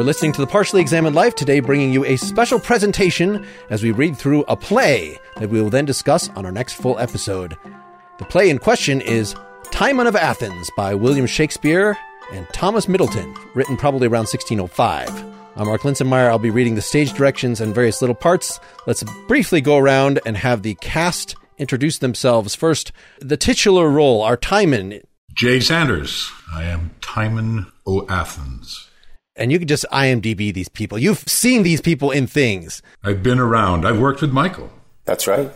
You're listening to the Partially Examined Life, today bringing you a special presentation as we read through a play that we will then discuss on our next full episode. The play in question is Timon of Athens by William Shakespeare and Thomas Middleton, written probably around 1605. I'm Mark Linsenmayer. I'll be reading the stage directions and various little parts. Let's briefly go around and have the cast introduce themselves. First, the titular role, our Timon. Jay Sanders. I am Timon O. Athens. And you can just IMDb these people. You've seen these people in things. I've been around. I've worked with Michael. That's right.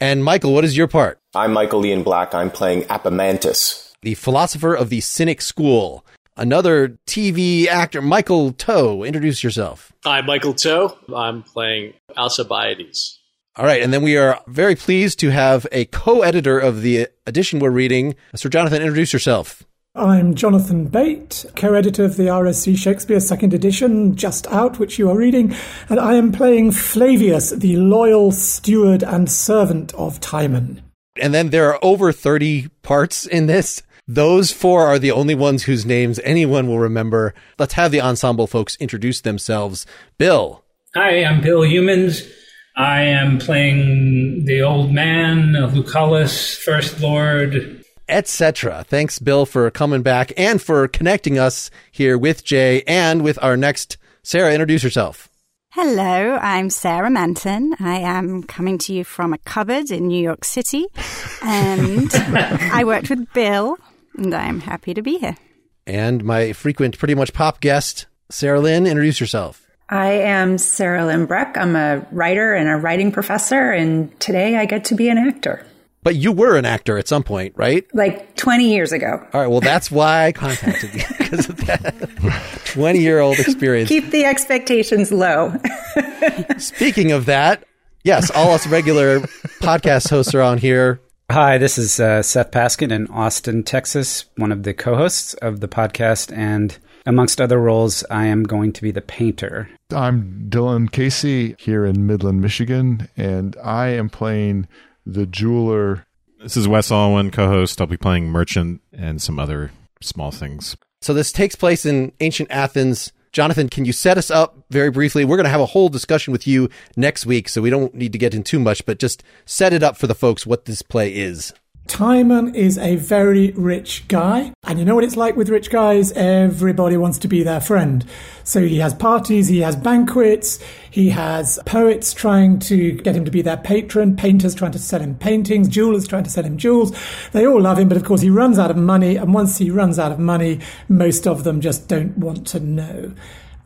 And Michael, what is your part? I'm Michael Ian Black. I'm playing Apemantus. The philosopher of the Cynic School. Another TV actor, Michael Tow. Introduce yourself. Hi, Michael Tow. I'm playing Alcibiades. All right, and then we are very pleased to have a co-editor of the edition we're reading. Sir Jonathan, introduce yourself. I'm Jonathan Bate, co editor of the RSC Shakespeare second edition, just out, which you are reading, and I am playing Flavius, the loyal steward and servant of Timon. And then there are over 30 parts in this. Those four are the only ones whose names anyone will remember. Let's have the ensemble folks introduce themselves. Bill. Hi, I'm Bill Youmans. I am playing the old man, Lucullus, First Lord, etc. Thanks, Bill, for coming back and for connecting us here with Jay and with our next Sarah. Introduce yourself. Hello, I'm Sarah Manton. I am coming to you from a cupboard in New York City, and I worked with Bill, and I'm happy to be here. And my frequent, pretty much pop guest, Sarah Lynn. Introduce yourself. I am Sarah Lynn Breck. I'm a writer and a writing professor, and today I get to be an actor. But you were an actor at some point, right? Like 20 years ago. All right. Well, that's why I contacted you because of that 20 year old experience. Keep the expectations low. Speaking of that, yes, all us regular podcast hosts are on here. Hi, this is uh, Seth Paskin in Austin, Texas, one of the co hosts of the podcast. And amongst other roles, I am going to be the painter. I'm Dylan Casey here in Midland, Michigan, and I am playing the jeweler. This is Wes Alwan, co-host. I'll be playing merchant and some other small things. So this takes place in ancient Athens. Jonathan, can you set us up very briefly? We're going to have a whole discussion with you next week, so we don't need to get in too much, but just set it up for the folks what this play is. Timon is a very rich guy. And you know what it's like with rich guys? Everybody wants to be their friend. So he has parties, he has banquets, he has poets trying to get him to be their patron, painters trying to sell him paintings, jewelers trying to sell him jewels. They all love him, but of course he runs out of money. And once he runs out of money, most of them just don't want to know.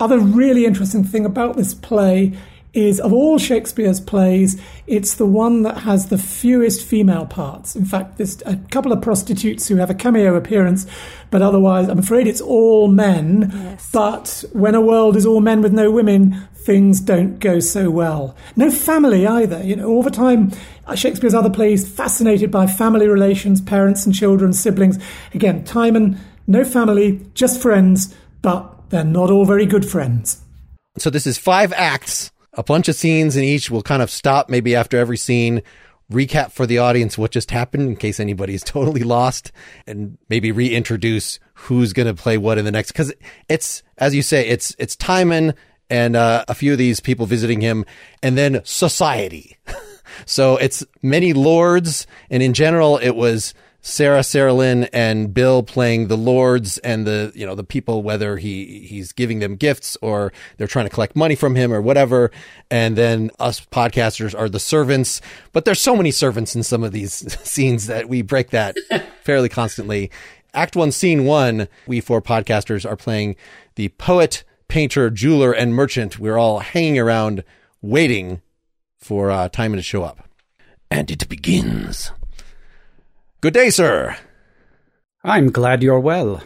Other really interesting thing about this play is of all Shakespeare's plays, it's the one that has the fewest female parts. In fact, there's a couple of prostitutes who have a cameo appearance, but otherwise, I'm afraid it's all men. Yes. But when a world is all men with no women, things don't go so well. No family either. You know, all the time, uh, Shakespeare's other plays fascinated by family relations, parents and children, siblings. Again, Timon, no family, just friends, but they're not all very good friends. So this is five acts a bunch of scenes in each. We'll kind of stop maybe after every scene, recap for the audience what just happened in case anybody's totally lost, and maybe reintroduce who's going to play what in the next. Because it's as you say, it's it's Timon and uh, a few of these people visiting him, and then society. so it's many lords, and in general, it was Sarah, Sarah Lynn, and Bill playing the lords and the you know the people, whether he he's giving them gifts or they're trying to collect money from him or whatever. And then us podcasters are the servants. But there's so many servants in some of these scenes that we break that fairly constantly. Act one, scene one, we four podcasters are playing the poet, painter, jeweler, and merchant. We're all hanging around waiting for uh, Timon to show up. And it begins. Good day, sir. I'm glad you're well.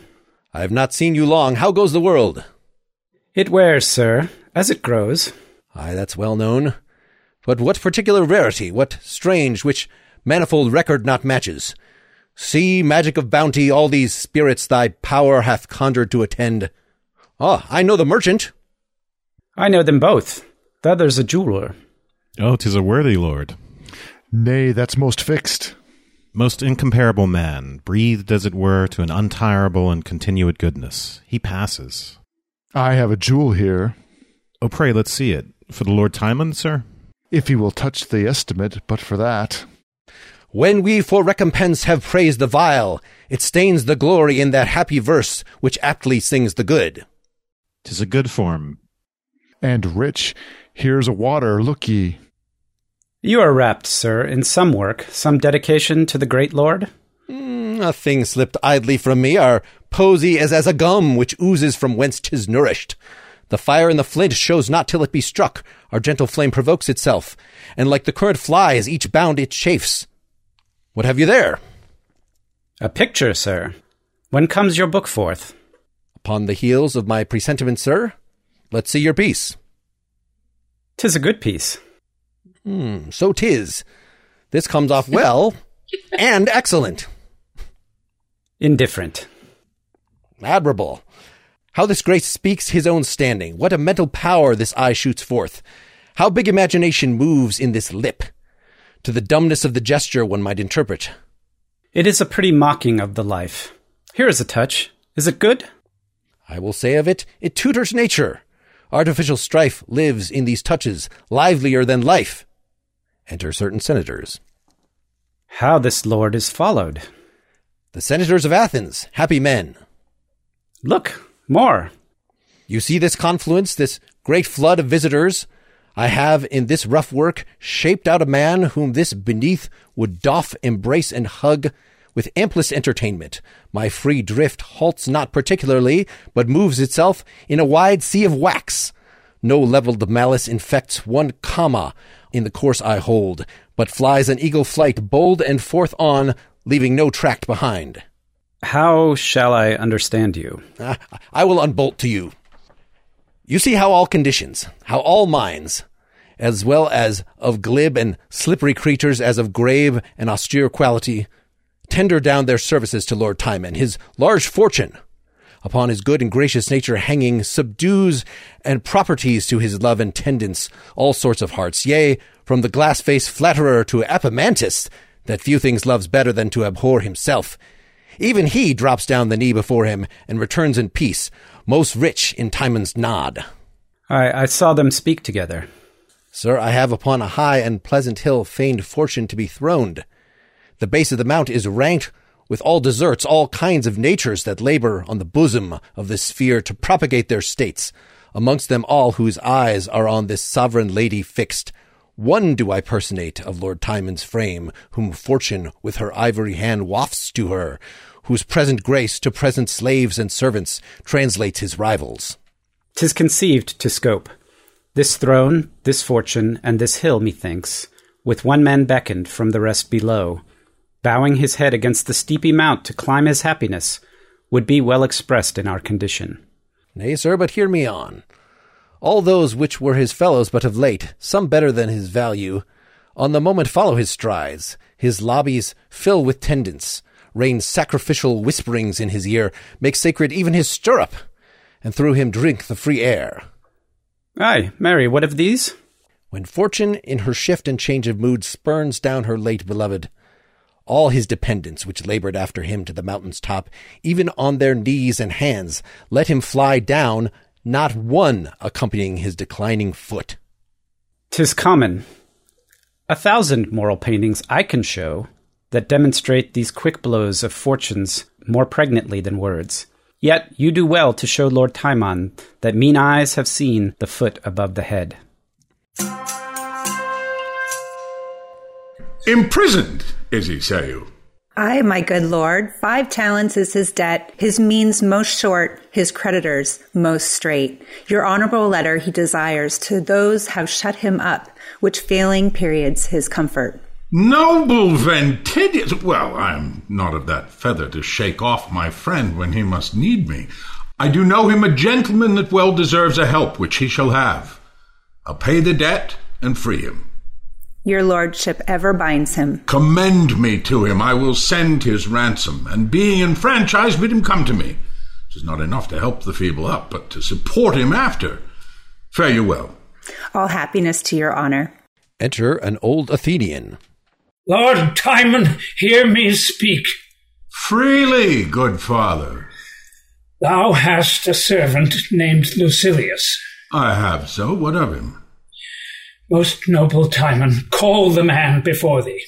I have not seen you long. How goes the world? It wears, sir, as it grows. Ay, that's well known. But what particular rarity, what strange, which manifold record not matches? See, magic of bounty, all these spirits thy power hath conjured to attend. Ah, I know the merchant. I know them both. The other's a jeweler. Oh, tis a worthy lord. Nay, that's most fixed most incomparable man, breathed as it were to an untirable and continuate goodness. He passes. I have a jewel here. Oh, pray, let's see it. For the Lord Timon, sir? If he will touch the estimate, but for that. When we for recompense have praised the vile, it stains the glory in that happy verse which aptly sings the good. Tis a good form. And rich, here's a water, look ye. You are wrapped, sir, in some work, some dedication to the great lord? Mm, a thing slipped idly from me, our posy is as a gum which oozes from whence 'tis nourished. The fire in the flint shows not till it be struck, our gentle flame provokes itself, and like the current flies, each bound it chafes. What have you there? A picture, sir. When comes your book forth? Upon the heels of my presentiment, sir. Let's see your piece. Tis a good piece. Hmm, so tis. This comes off well and excellent. Indifferent. Admirable. How this grace speaks his own standing. What a mental power this eye shoots forth. How big imagination moves in this lip. To the dumbness of the gesture one might interpret. It is a pretty mocking of the life. Here is a touch. Is it good? I will say of it, it tutors nature. Artificial strife lives in these touches, livelier than life. Enter certain senators. How this lord is followed. The senators of Athens, happy men. Look, more. You see this confluence, this great flood of visitors? I have in this rough work shaped out a man whom this beneath would doff, embrace, and hug with amplest entertainment. My free drift halts not particularly, but moves itself in a wide sea of wax. No levelled malice infects one comma in the course I hold, but flies an eagle flight bold and forth on, leaving no tract behind. How shall I understand you? Ah, I will unbolt to you. You see how all conditions, how all minds, as well as of glib and slippery creatures as of grave and austere quality, tender down their services to Lord Timon, his large fortune, upon his good and gracious nature hanging, subdues and properties to his love and tendance all sorts of hearts, yea, from the glass-faced flatterer to Apemantus, that few things loves better than to abhor himself. Even he drops down the knee before him and returns in peace, most rich in Timon's nod. I, I saw them speak together. Sir, I have upon a high and pleasant hill feigned fortune to be throned. The base of the mount is ranked with all deserts, all kinds of natures that labor on the bosom of this sphere to propagate their states, amongst them all whose eyes are on this sovereign lady fixed. One do I personate of Lord Timon's frame, whom fortune with her ivory hand wafts to her, whose present grace to present slaves and servants translates his rivals. Tis conceived to scope. This throne, this fortune, and this hill, methinks, with one man beckoned from the rest below, bowing his head against the steepy mount to climb his happiness, would be well expressed in our condition. Nay, sir, but hear me on. All those which were his fellows but of late, some better than his value, on the moment follow his strides, his lobbies fill with tendance, rain sacrificial whisperings in his ear, make sacred even his stirrup, and through him drink the free air. Ay, marry, what of these? When fortune in her shift and change of mood spurns down her late beloved, all his dependents which labored after him to the mountain's top, even on their knees and hands, let him fly down, not one accompanying his declining foot. Tis common. A thousand moral paintings I can show that demonstrate these quick blows of fortunes more pregnantly than words. Yet you do well to show Lord Timon that mean eyes have seen the foot above the head. Imprisoned, is he, say you? Ay, my good lord, five talents is his debt, his means most short, his creditors most strait. Your honorable letter he desires to those have shut him up, which failing periods his comfort. Noble Ventidius! Well, I am not of that feather to shake off my friend when he must need me. I do know him a gentleman that well deserves a help which he shall have. I'll pay the debt and free him. Your lordship ever binds him. Commend me to him. I will send his ransom, and being enfranchised, bid him come to me. Tis not enough to help the feeble up, but to support him after. Fare you well. All happiness to your honor. Enter an old Athenian. Lord Timon, hear me speak. Freely, good father. Thou hast a servant named Lucilius. I have so. What of him? Most noble Timon, call the man before thee.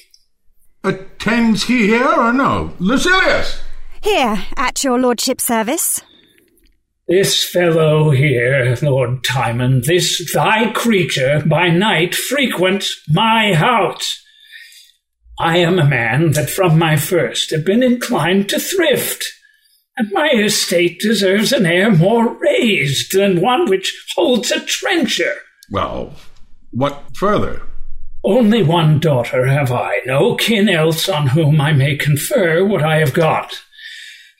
Attends he here or no? Lucilius! Here, at your lordship's service. This fellow here, Lord Timon, this thy creature, by night frequents my house. I am a man that from my first have been inclined to thrift, and my estate deserves an air more raised than one which holds a trencher. Well, what further? Only one daughter have I, no kin else on whom I may confer what I have got.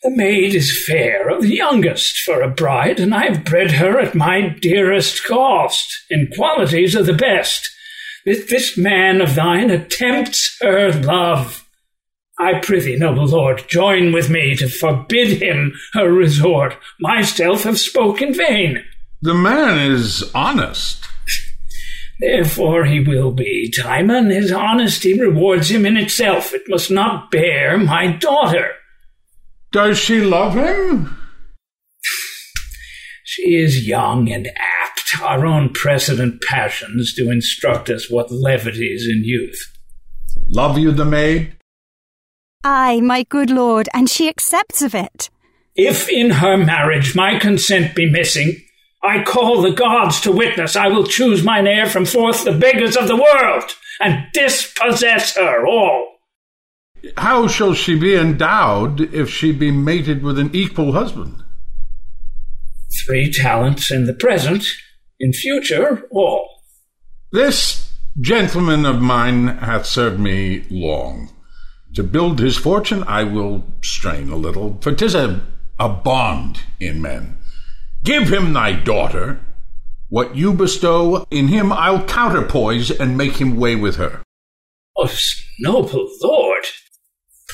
The maid is fair, of the youngest for a bride, and I have bred her at my dearest cost, in qualities of the best. This, this man of thine attempts her love. I prithee, noble lord, join with me to forbid him her resort. Myself have spoke in vain. The man is honest. Therefore he will be. Timon, his honesty rewards him in itself. It must not bear my daughter. Does she love him? She is young and apt. Our own precedent passions do instruct us what levity is in youth. Love you the maid? Ay, my good lord, and she accepts of it. If in her marriage my consent be missing, I call the gods to witness I will choose mine heir from forth the beggars of the world, and dispossess her all. How shall she be endowed if she be mated with an equal husband? Three talents in the present, in future, all. This gentleman of mine hath served me long. To build his fortune I will strain a little, for 'tis a, a bond in men. Give him thy daughter. What you bestow in him I'll counterpoise and make him weigh with her. Oh, noble lord,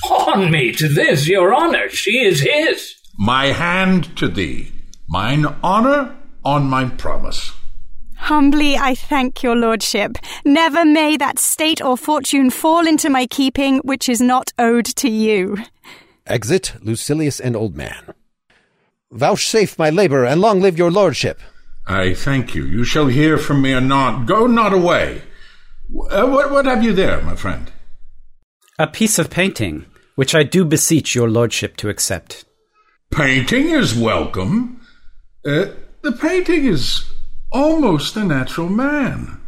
pawn me to this, your honor. She is his. My hand to thee, mine honor on my promise. Humbly I thank your lordship. Never may that state or fortune fall into my keeping which is not owed to you. Exit Lucilius and Old Man. Vouchsafe my labor, and long live your lordship. I thank you. You shall hear from me anon. Go not away. Uh, what, what have you there, my friend? A piece of painting, which I do beseech your lordship to accept. Painting is welcome. Uh, the painting is almost a natural man.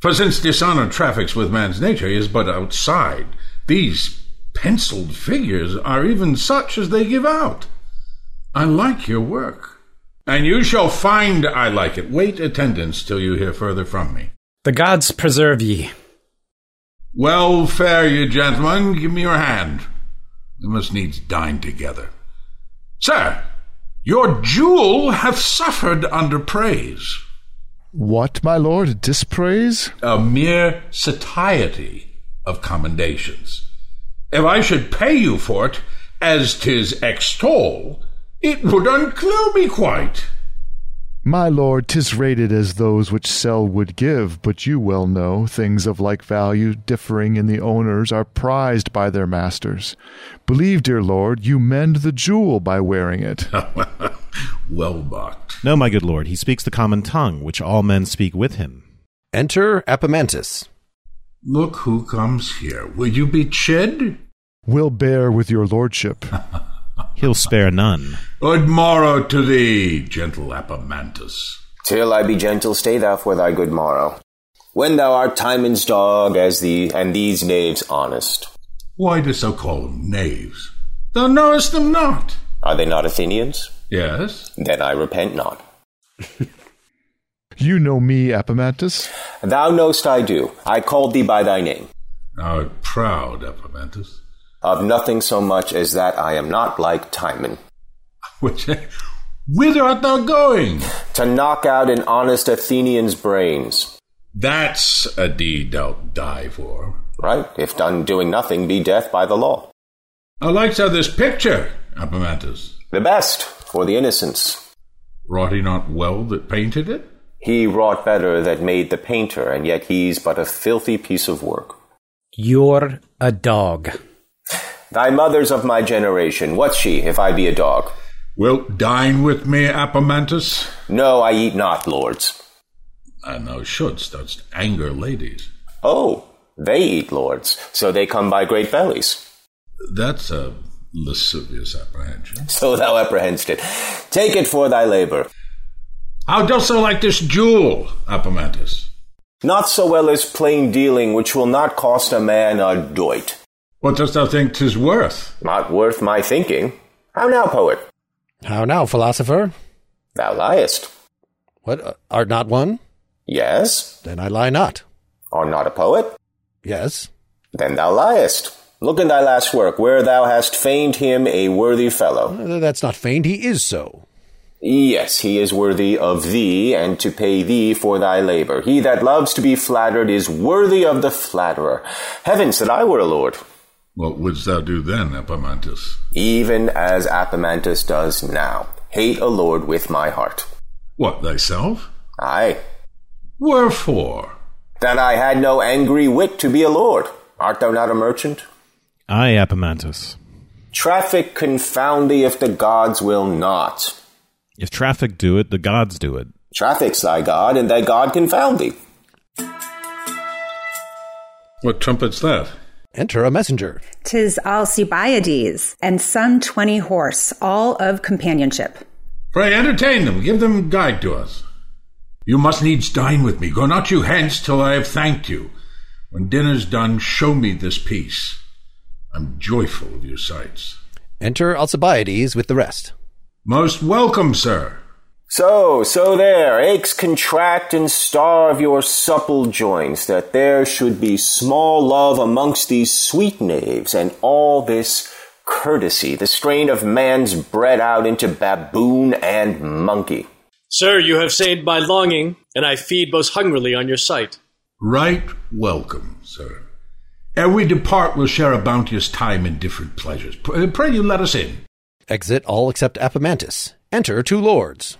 For since dishonor traffics with man's nature, he is but outside. These penciled figures are even such as they give out. I like your work. And you shall find I like it. Wait attendance till you hear further from me. The gods preserve ye. Well fare you, gentlemen. Give me your hand. We must needs dine together. Sir, your jewel hath suffered under praise. What, my lord, dispraise? A mere satiety of commendations. If I should pay you for it, as 'tis extol, it would unclue me quite. My lord, 'tis rated as those which sell would give, but you well know things of like value, differing in the owners, are prized by their masters. Believe, dear lord, you mend the jewel by wearing it. well bucked. No, my good lord, he speaks the common tongue, which all men speak with him. Enter Apemantus. Look who comes here. Will you be chid? Will bear with your lordship. He'll spare none. Good morrow to thee, gentle Apemantus. Till I be gentle, stay thou for thy good morrow. When thou art Timon's dog, as thee, and these knaves honest. Why dost thou call them knaves? Thou knowest them not. Are they not Athenians? Yes. Then I repent not. you know me, Apemantus? Thou knowst I do. I called thee by thy name. Thou art proud, Apemantus. Of nothing so much as that I am not like Timon. Which, whither art thou going? To knock out an honest Athenian's brains. That's a deed thou'lt die for. Right, if done doing nothing, be death by the law. I like how this picture, Apemantus. The best, for the innocents. Wrought he not well that painted it? He wrought better that made the painter, and yet he's but a filthy piece of work. You're a dog. Thy mother's of my generation. What's she, if I be a dog? Wilt dine with me, Apemantus? No, I eat not, lords. Uh, and thou shouldst, thou'dst anger ladies. Oh, they eat, lords, so they come by great bellies. That's a lascivious apprehension. So thou apprehendst it. Take it for thy labor. How dost thou like this jewel, Apemantus? Not so well as plain dealing, which will not cost a man a doit. What dost thou think 'tis worth? Not worth my thinking. How now, poet? How now, philosopher? Thou liest. What, uh, art not one? Yes. Then I lie not. Art not a poet? Yes. Then thou liest. Look in thy last work, where thou hast feigned him a worthy fellow. Uh, That's not feigned, he is so. Yes, he is worthy of thee, and to pay thee for thy labor. He that loves to be flattered is worthy of the flatterer. Heavens, that I were a lord. What wouldst thou do then, Apemantus? Even as Apemantus does now. Hate a lord with my heart. What, thyself? Aye. Wherefore? That I had no angry wit to be a lord. Art thou not a merchant? I, Apemantus. Traffic confound thee if the gods will not. If traffic do it, the gods do it. Traffic's thy god, and thy god confound thee. What trumpet's that? Enter a messenger. Tis Alcibiades and some twenty horse, all of companionship. Pray entertain them, give them guide to us. You must needs dine with me. Go not you hence till I have thanked you. When dinner's done, show me this piece. I'm joyful of your sights. Enter Alcibiades with the rest. Most welcome, sir. So, so there, aches contract and starve your supple joints, that there should be small love amongst these sweet knaves, and all this courtesy, the strain of man's bred out into baboon and monkey. Sir, you have saved my longing, and I feed most hungrily on your sight. Right welcome, sir. Ere we depart, we'll share a bounteous time in different pleasures. Pray, uh, pray you let us in. Exit all except Apemantus. Enter two lords.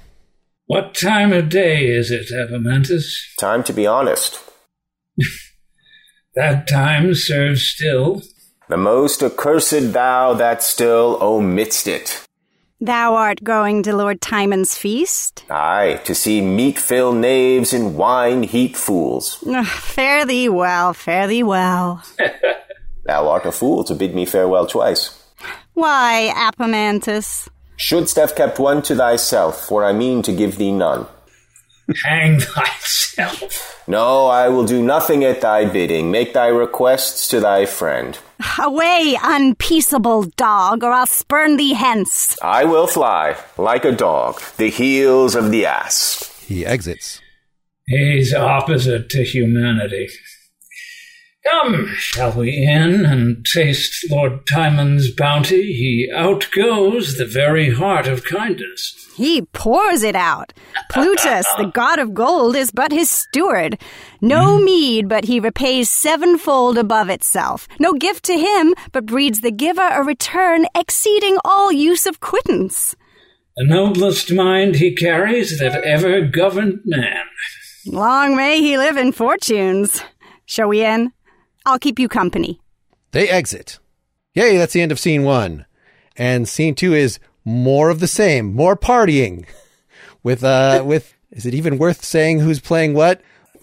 What time of day is it, Apemantus? Time to be honest. That time serves still. The most accursed thou that still omitst it. Thou art going to Lord Timon's feast? Aye, to see meat fill knaves and wine heat fools. Ah, fare thee well, fare thee well. Thou art a fool to bid me farewell twice. Why, Apemantus? Shouldst have kept one to thyself, for I mean to give thee none. Hang thyself. No, I will do nothing at thy bidding. Make thy requests to thy friend. Away, unpeaceable dog, or I'll spurn thee hence. I will fly, like a dog, the heels of the ass. He exits. He's opposite to humanity. Come, shall we in and taste Lord Timon's bounty? He outgoes the very heart of kindness. He pours it out. Plutus, the god of gold, is but his steward. No hmm? meed, but he repays sevenfold above itself. No gift to him, but breeds the giver a return exceeding all use of quittance. The noblest mind he carries that ever governed man. Long may he live in fortunes. Shall we in? I'll keep you company. They exit. Yay, that's the end of scene one. And scene two is more of the same, more partying. With, uh, with, is it even worth saying who's playing what?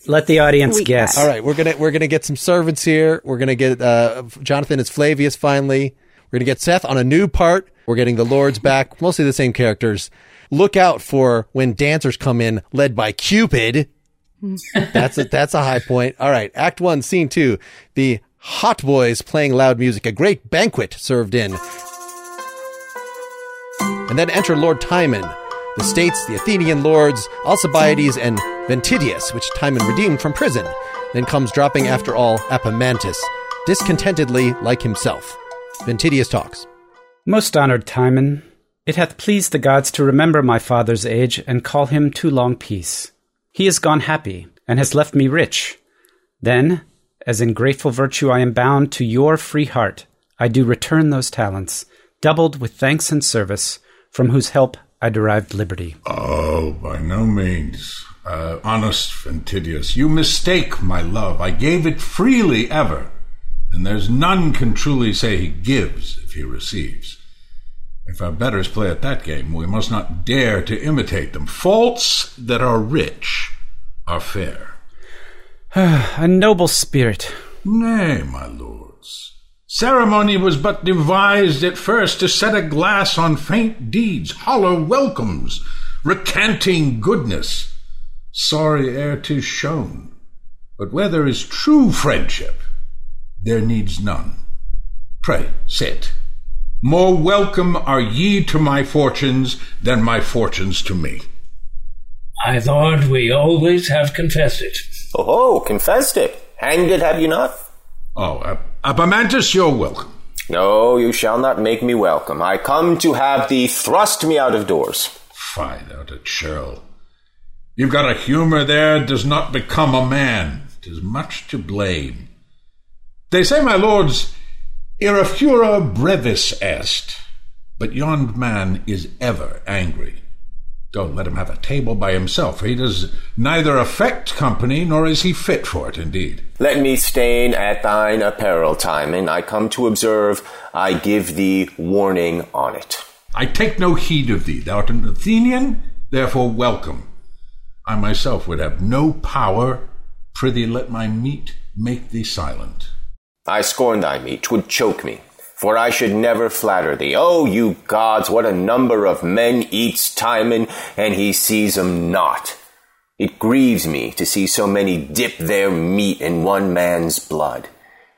Let the audience We guess. All right, we're gonna we're gonna get some servants here. We're gonna get uh, Jonathan as Flavius finally. We're gonna get Seth on a new part. We're getting the lords back, mostly the same characters. Look out for when dancers come in, led by Cupid. that's a that's a high point. All right, Act One, Scene Two. The Hautboys playing loud music. A great banquet served in, and then enter Lord Timon. The states, the Athenian lords, Alcibiades, and Ventidius, which Timon redeemed from prison. Then comes dropping after all Apemantus, discontentedly like himself. Ventidius talks. Most honored Timon, it hath pleased the gods to remember my father's age and call him to long peace. He is gone happy, and has left me rich. Then, as in grateful virtue I am bound to your free heart, I do return those talents, doubled with thanks and service, from whose help I derived liberty. Oh, by no means. Uh, honest Ventidius, you mistake my love. I gave it freely ever, and there's none can truly say he gives if he receives. If our betters play at that game, we must not dare to imitate them. Faults that are rich are fair. A noble spirit. Nay, my lords. Ceremony was but devised at first to set a glass on faint deeds, hollow welcomes, recanting goodness. Sorry ere 'tis shown. But where there is true friendship, there needs none. Pray, sit. More welcome are ye to my fortunes than my fortunes to me. My lord, we always have confessed it. Oh, confessed it. Hanged it, have you not? Oh, uh, Apemantus, you're welcome. No, you shall not make me welcome. I come to have thee thrust me out of doors. Fie, thou a churl. You've got a humor there does not become a man. Tis much to blame. They say, my lords, ira furor brevis est, but yond man is ever angry. Don't let him have a table by himself. For he does neither affect company, nor is he fit for it, indeed. Let me stain at thine apparel, Timon. I come to observe. I give thee warning on it. I take no heed of thee. Thou art an Athenian, therefore welcome. I myself would have no power. Prithee, let my meat make thee silent. I scorn thy meat. Twould choke me for I should never flatter thee. Oh, you gods, what a number of men eats Timon, and he sees 'em not. It grieves me to see so many dip their meat in one man's blood,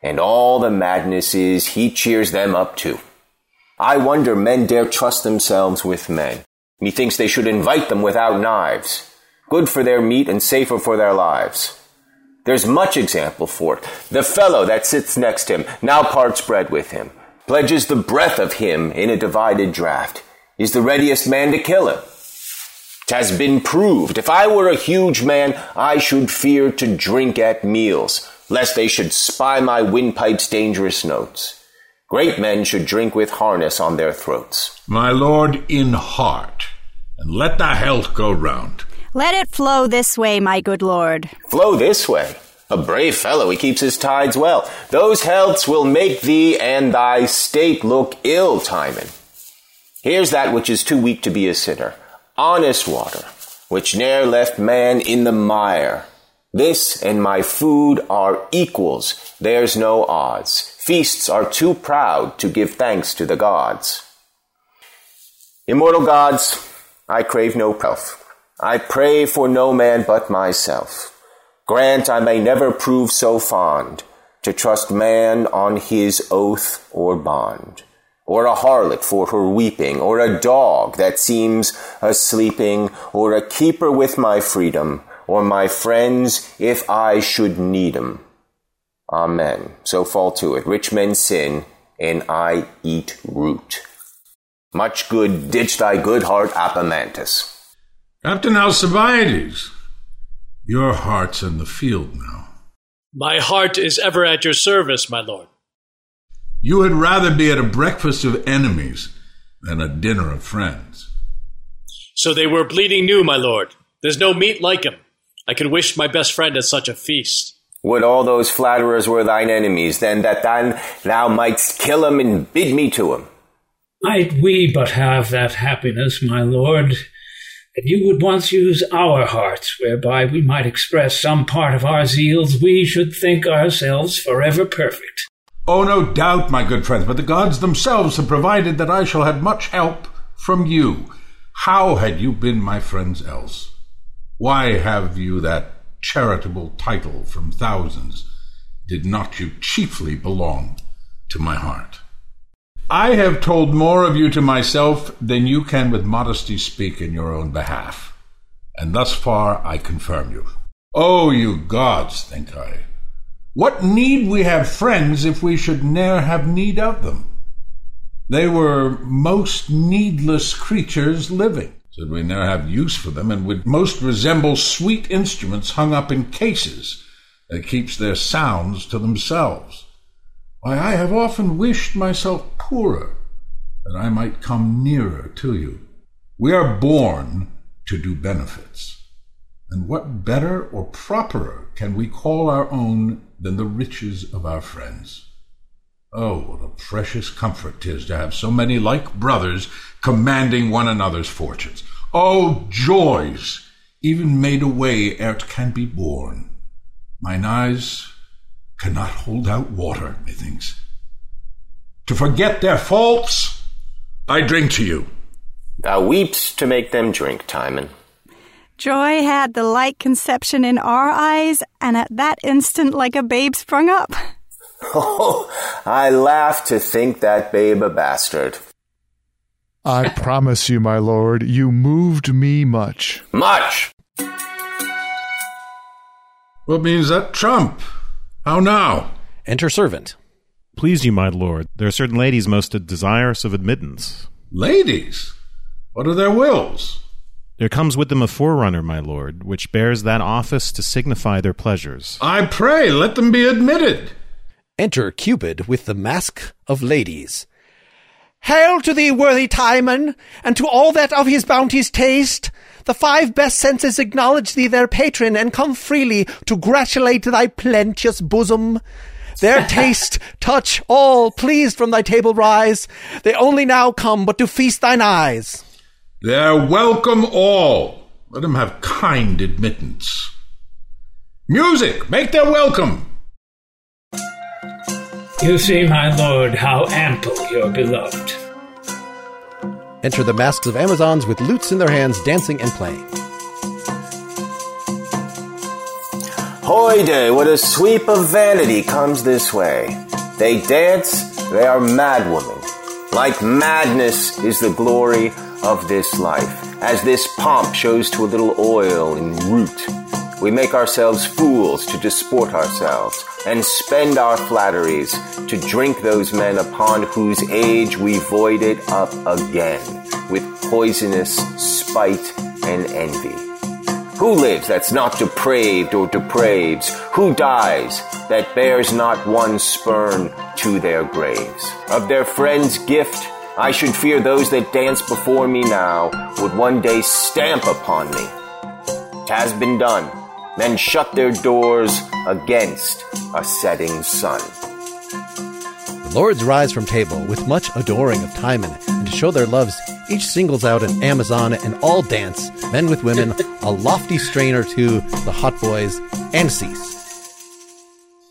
and all the madness is he cheers them up too. I wonder men dare trust themselves with men. Methinks they should invite them without knives. Good for their meat and safer for their lives. There's much example for it. The fellow that sits next him now parts bread with him pledges the breath of him in a divided draft, is the readiest man to kill him. It has been proved. If I were a huge man, I should fear to drink at meals, lest they should spy my windpipe's dangerous notes. Great men should drink with harness on their throats. My lord, in heart, and let the health go round. Let it flow this way, my good lord. Flow this way? A brave fellow, he keeps his tides well. Those healths will make thee and thy state look ill, Timon. Here's that which is too weak to be a sinner. Honest water, which ne'er left man in the mire. This and my food are equals, there's no odds. Feasts are too proud to give thanks to the gods. Immortal gods, I crave no pelf. I pray for no man but myself. Grant I may never prove so fond to trust man on his oath or bond, or a harlot for her weeping, or a dog that seems a sleeping, or a keeper with my freedom, or my friends if I should need 'em. Amen. So fall to it. Rich men sin, and I eat root. Much good ditch thy good heart, Apemantus. Captain Alcibiades, your heart's in the field now. My heart is ever at your service, my lord. You had rather be at a breakfast of enemies than a dinner of friends. So they were bleeding new, my lord. There's no meat like him. I could wish my best friend at such a feast. Would all those flatterers were thine enemies, then that thou, thou mightst kill kill 'em and bid me to to 'em? Might we but have that happiness, my lord, that you would once use our hearts, whereby we might express some part of our zeals, we should think ourselves forever perfect. Oh, no doubt, my good friends, but the gods themselves have provided that I shall have much help from you. How had you been my friends else? Why have you that charitable title from thousands? Did not you chiefly belong to my heart? I have told more of you to myself than you can with modesty speak in your own behalf, and thus far I confirm you. Oh, you gods, think I, what need we have friends if we should ne'er have need of them? They were most needless creatures living, should we ne'er have use for them, and would most resemble sweet instruments hung up in cases that keeps their sounds to themselves. Why, I have often wished myself poorer, that I might come nearer to you. We are born to do benefits. And what better or properer can we call our own than the riches of our friends? Oh, what a precious comfort 'tis to have so many like brothers commanding one another's fortunes. Oh, joys, even made away ere't can be borne. Mine eyes cannot hold out water, methinks. To forget their faults, I drink to you. Thou weeps to make them drink, Timon. Joy had the like conception in our eyes, and at that instant, like a babe sprung up. Oh, I laugh to think that babe a bastard. I promise you, my lord, you moved me much. Much! What means that trump? How now? Enter servant. Please you, my lord, there are certain ladies most desirous of admittance. Ladies? What are their wills? There comes with them a forerunner, my lord, which bears that office to signify their pleasures. I pray, let them be admitted. Enter Cupid with the masque of ladies. Hail to thee, worthy Timon, and to all that of his bounties taste. The five best senses acknowledge thee their patron, and come freely to gratulate thy plenteous bosom. Their taste, touch, all pleased from thy table rise. They only now come but to feast thine eyes. They're welcome all. Let them have kind admittance. Music, make their welcome. You see, my lord, how ample your beloved. Enter the masques of Amazons with lutes in their hands, dancing and playing. Hoy day, what a sweep of vanity comes this way. They dance, they are mad women. Like madness is the glory of this life, as this pomp shows to a little oil and root. We make ourselves fools to disport ourselves, and spend our flatteries to drink those men upon whose age we void it up again, with poisonous spite and envy. Who lives that's not depraved or depraves? Who dies that bears not one spurn to their graves? Of their friend's gift, I should fear those that dance before me now would one day stamp upon me. It has been done. Men shut their doors against a setting sun. The lords rise from table with much adoring of Timon, and to show their loves, each singles out an Amazon, and all dance, men with women, a lofty strain or two, the hautboys, and cease.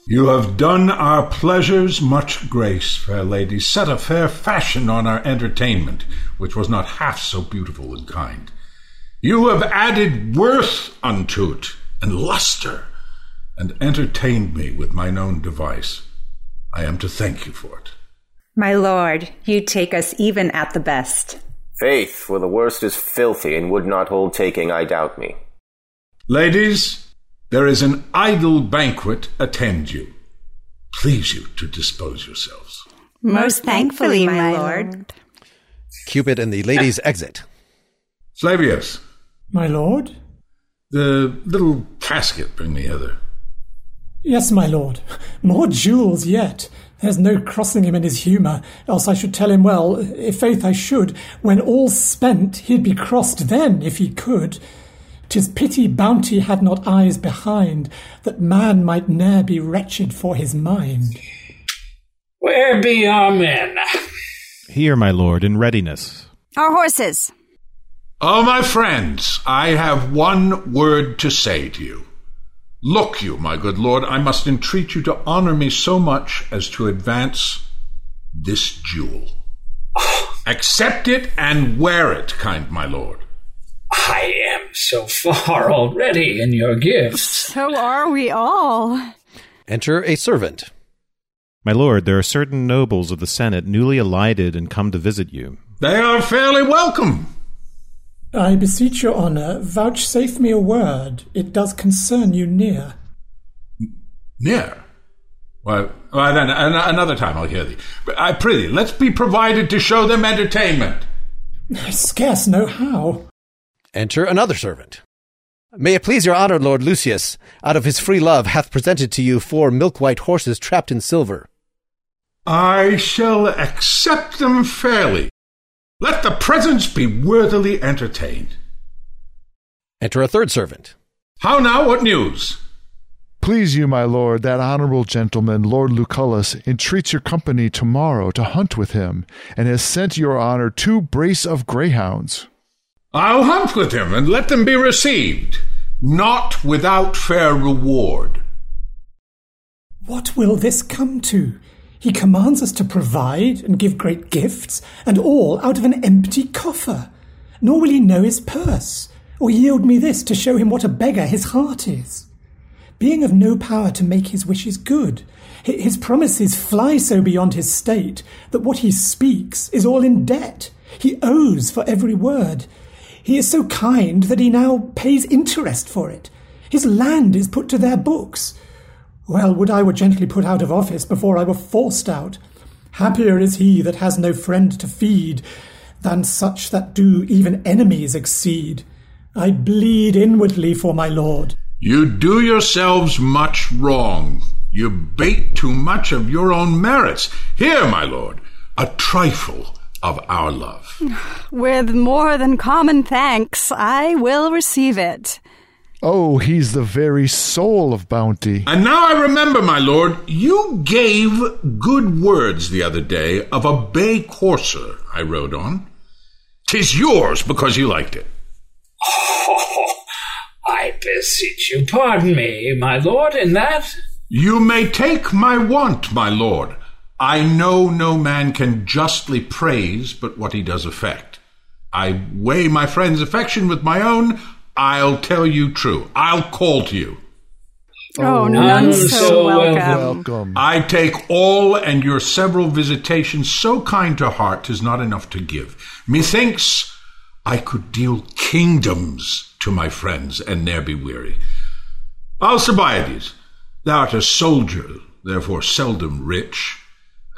You have done our pleasures much grace, fair ladies, set a fair fashion on our entertainment, which was not half so beautiful and kind. You have added worth unto't, and luster, and entertained me with mine own device. I am to thank you for it. My lord, you take us even at the best. Faith, for the worst is filthy and would not hold taking, I doubt me. Ladies, there is an idle banquet attend you. Please you to dispose yourselves. Most thankfully, my lord. Cupid and the ladies ah. exit. Flavius, My lord? The little casket bring me hither. Yes, my lord. More jewels yet. There's no crossing him in his humour, else I should tell him well, if faith I should, when all's spent, he'd be crossed then, if he could. 'Tis pity bounty had not eyes behind, that man might ne'er be wretched for his mind. Where be our men? Here, my lord, in readiness. Our horses. Oh, my friends, I have one word to say to you. Look you, my good lord, I must entreat you to honor me so much as to advance this jewel. Accept it and wear it, kind my lord. I am so far already in your gifts. So are we all. Enter a servant. My lord, there are certain nobles of the Senate newly alighted and come to visit you. They are fairly welcome. I beseech your honour, vouchsafe me a word. It does concern you near. Near. Why, why then, an- another time I'll hear thee. But I prithee, let's be provided to show them entertainment. I scarce know how. Enter another servant. May it please your honor, Lord Lucius, out of his free love, hath presented to you four milk white horses trapped in silver. I shall accept them fairly. Let the presents be worthily entertained. Enter a third servant. How now, what news? Please you, my lord, that honorable gentleman, Lord Lucullus, entreats your company tomorrow to hunt with him, and has sent your honor two brace of greyhounds. I'll hunt with him, and let them be received, not without fair reward. What will this come to? He commands us to provide and give great gifts, and all out of an empty coffer. Nor will he know his purse, or yield me this to show him what a beggar his heart is. Being of no power to make his wishes good, his promises fly so beyond his state that what he speaks is all in debt. He owes for every word. He is so kind that he now pays interest for it. His land is put to their books. Well, would I were gently put out of office before I were forced out. Happier is he that has no friend to feed than such that do even enemies exceed. I bleed inwardly for my lord. You do yourselves much wrong. You bait too much of your own merits. Here, my lord, a trifle of our love. With more than common thanks, I will receive it. Oh, he's the very soul of bounty. And now I remember, my lord, you gave good words the other day of a bay courser I rode on. Tis yours because you liked it. Oh, I beseech you, pardon me, my lord, in that. You may take my want, my lord. I know no man can justly praise but what he does affect. I weigh my friend's affection with my own. I'll tell you true. I'll call to you. Oh, none oh, so, so welcome. Welcome. I take all and your several visitations so kind to heart 'tis not enough to give. Methinks I could deal kingdoms to my friends and ne'er be weary. Alcibiades, thou art a soldier, therefore seldom rich.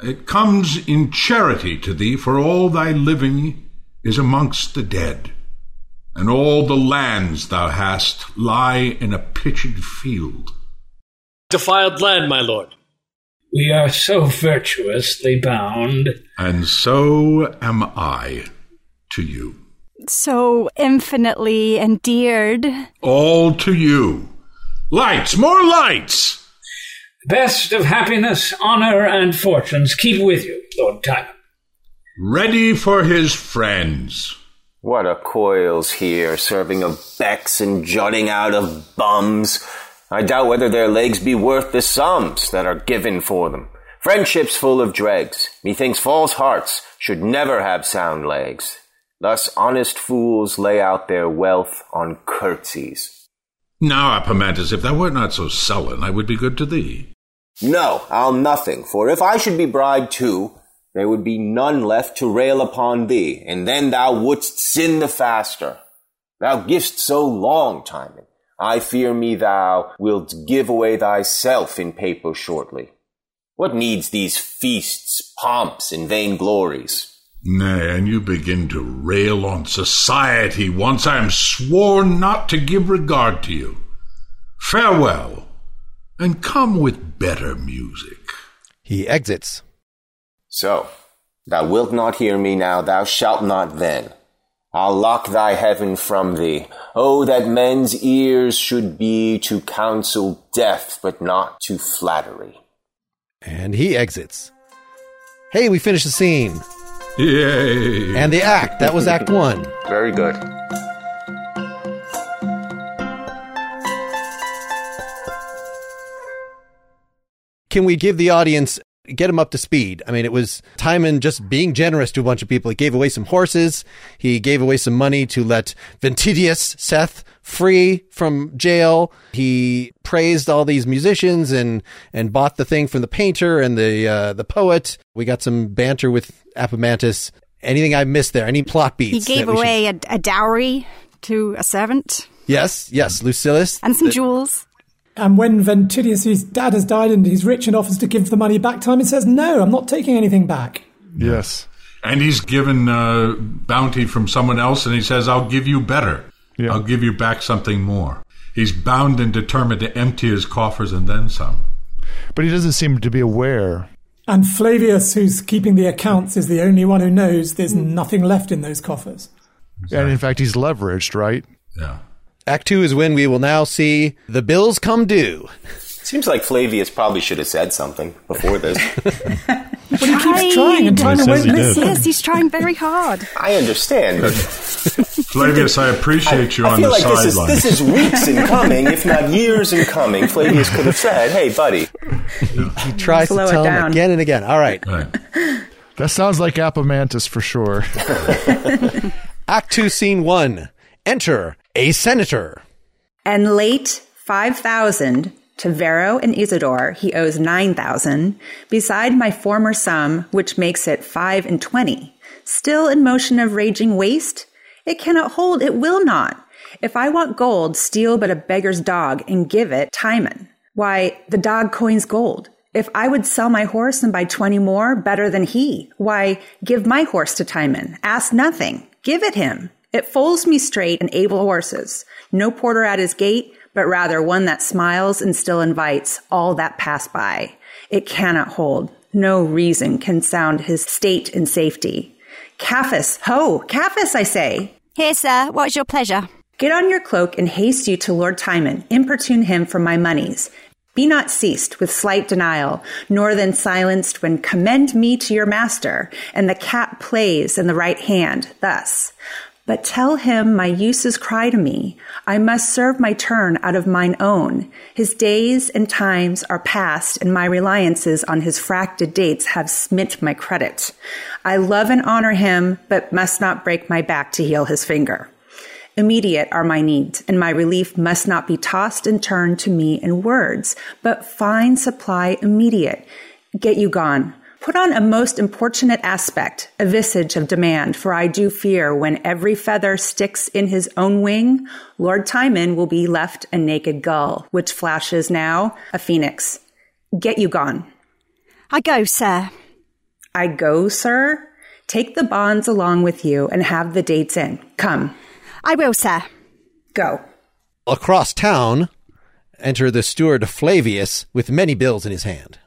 It comes in charity to thee, for all thy living is amongst the dead, and all the lands thou hast lie in a pitched field. Defiled land, my lord. We are so virtuously bound. And so am I to you. So infinitely endeared. All to you. Lights, more lights! Best of happiness, honor, and fortunes keep with you, Lord Timon. Ready for his friends. What are coils here, serving of becks and jutting out of bums. I doubt whether their legs be worth the sums that are given for them. Friendships full of dregs. Methinks false hearts should never have sound legs. Thus honest fools lay out their wealth on curtsies. Now, Apemantus, if thou wert not so sullen, I would be good to thee. No, I'll nothing, for if I should be bribed too, there would be none left to rail upon thee, and then thou wouldst sin the faster. Thou givest so long, Timon. I fear me thou wilt give away thyself in paper shortly. What needs these feasts, pomps, and vain glories? Nay, and you begin to rail on society once I am sworn not to give regard to you. Farewell, and come with better music. He exits. So, thou wilt not hear me now, thou shalt not then. I'll lock thy heaven from thee. Oh, that men's ears should be to counsel death, but not to flattery. And he exits. Hey, we finished the scene. Yay! And the act. That was act one. Very good. Can we give the audience, get him up to speed? I mean, it was Timon just being generous to a bunch of people. He gave away some horses. He gave away some money to let Ventidius, Seth, free from jail. He praised all these musicians and, and bought the thing from the painter and the, uh, the poet. We got some banter with Apemantus. Anything I missed there? Any plot beats? He gave we should- away a, a dowry to a servant Yes, yes, Lucilius. and some The- jewels. And when Ventidius' dad has died and he's rich and offers to give the money back, Timon says, No, I'm not taking anything back. Yes. And he's given uh, bounty from someone else, and he says, I'll give you better. Yeah. I'll give you back something more. He's bound and determined to empty his coffers and then some. But he doesn't seem to be aware. And Flavius, who's keeping the accounts, is the only one who knows there's nothing left in those coffers. And in fact, he's leveraged, right? Yeah. Act two is when we will now see the bills come due. Seems like Flavius probably should have said something before this. But he keeps trying and Timon says won't he did. listen. Yes, he's trying very hard. I understand, Flavius, I appreciate you I on the like this is sideline. this is weeks in coming, if not years in coming. Flavius could have said, "Hey, buddy, He tries Slow to it tell him again and again. All right. Right. That sounds like Apemantus for sure. Act 2, Scene 1. Enter a senator. And late 5,000 to Varro and Isidore, he owes 9,000, beside my former sum, which makes it 5 and 20. Still in motion of raging waste? It cannot hold, it will not. If I want gold, steal but a beggar's dog and give it Timon. Why, the dog coins gold. If I would sell my horse and buy 20 more, better than he. Why, give my horse to Timon. Ask nothing. Give it him. It foals me straight and able horses. No porter at his gate, but rather one that smiles and still invites all that pass by. It cannot hold. No reason can sound his state and safety. Caphis, ho, Caphis, I say. Here, sir, what's your pleasure? Get on your cloak and haste you to Lord Timon, importune him for my moneys. Be not ceased with slight denial, nor then silenced when commend me to your master, and the cat plays in the right hand, thus. But tell him my uses cry to me. I must serve my turn out of mine own. His days and times are past, and my reliances on his fracted dates have smit my credit. I love and honor him, but must not break my back to heal his finger. Immediate are my needs, and my relief must not be tossed and turned to me in words, but find supply immediate. Get you gone. Put on a most importunate aspect, a visage of demand, for I do fear when every feather sticks in his own wing, Lord Timon will be left a naked gull, which flashes now a phoenix. Get you gone. I go, sir. I go, sir. Take the bonds along with you and have the dates in. Come. I will, sir. Go. Across town, enter the steward Flavius with many bills in his hand.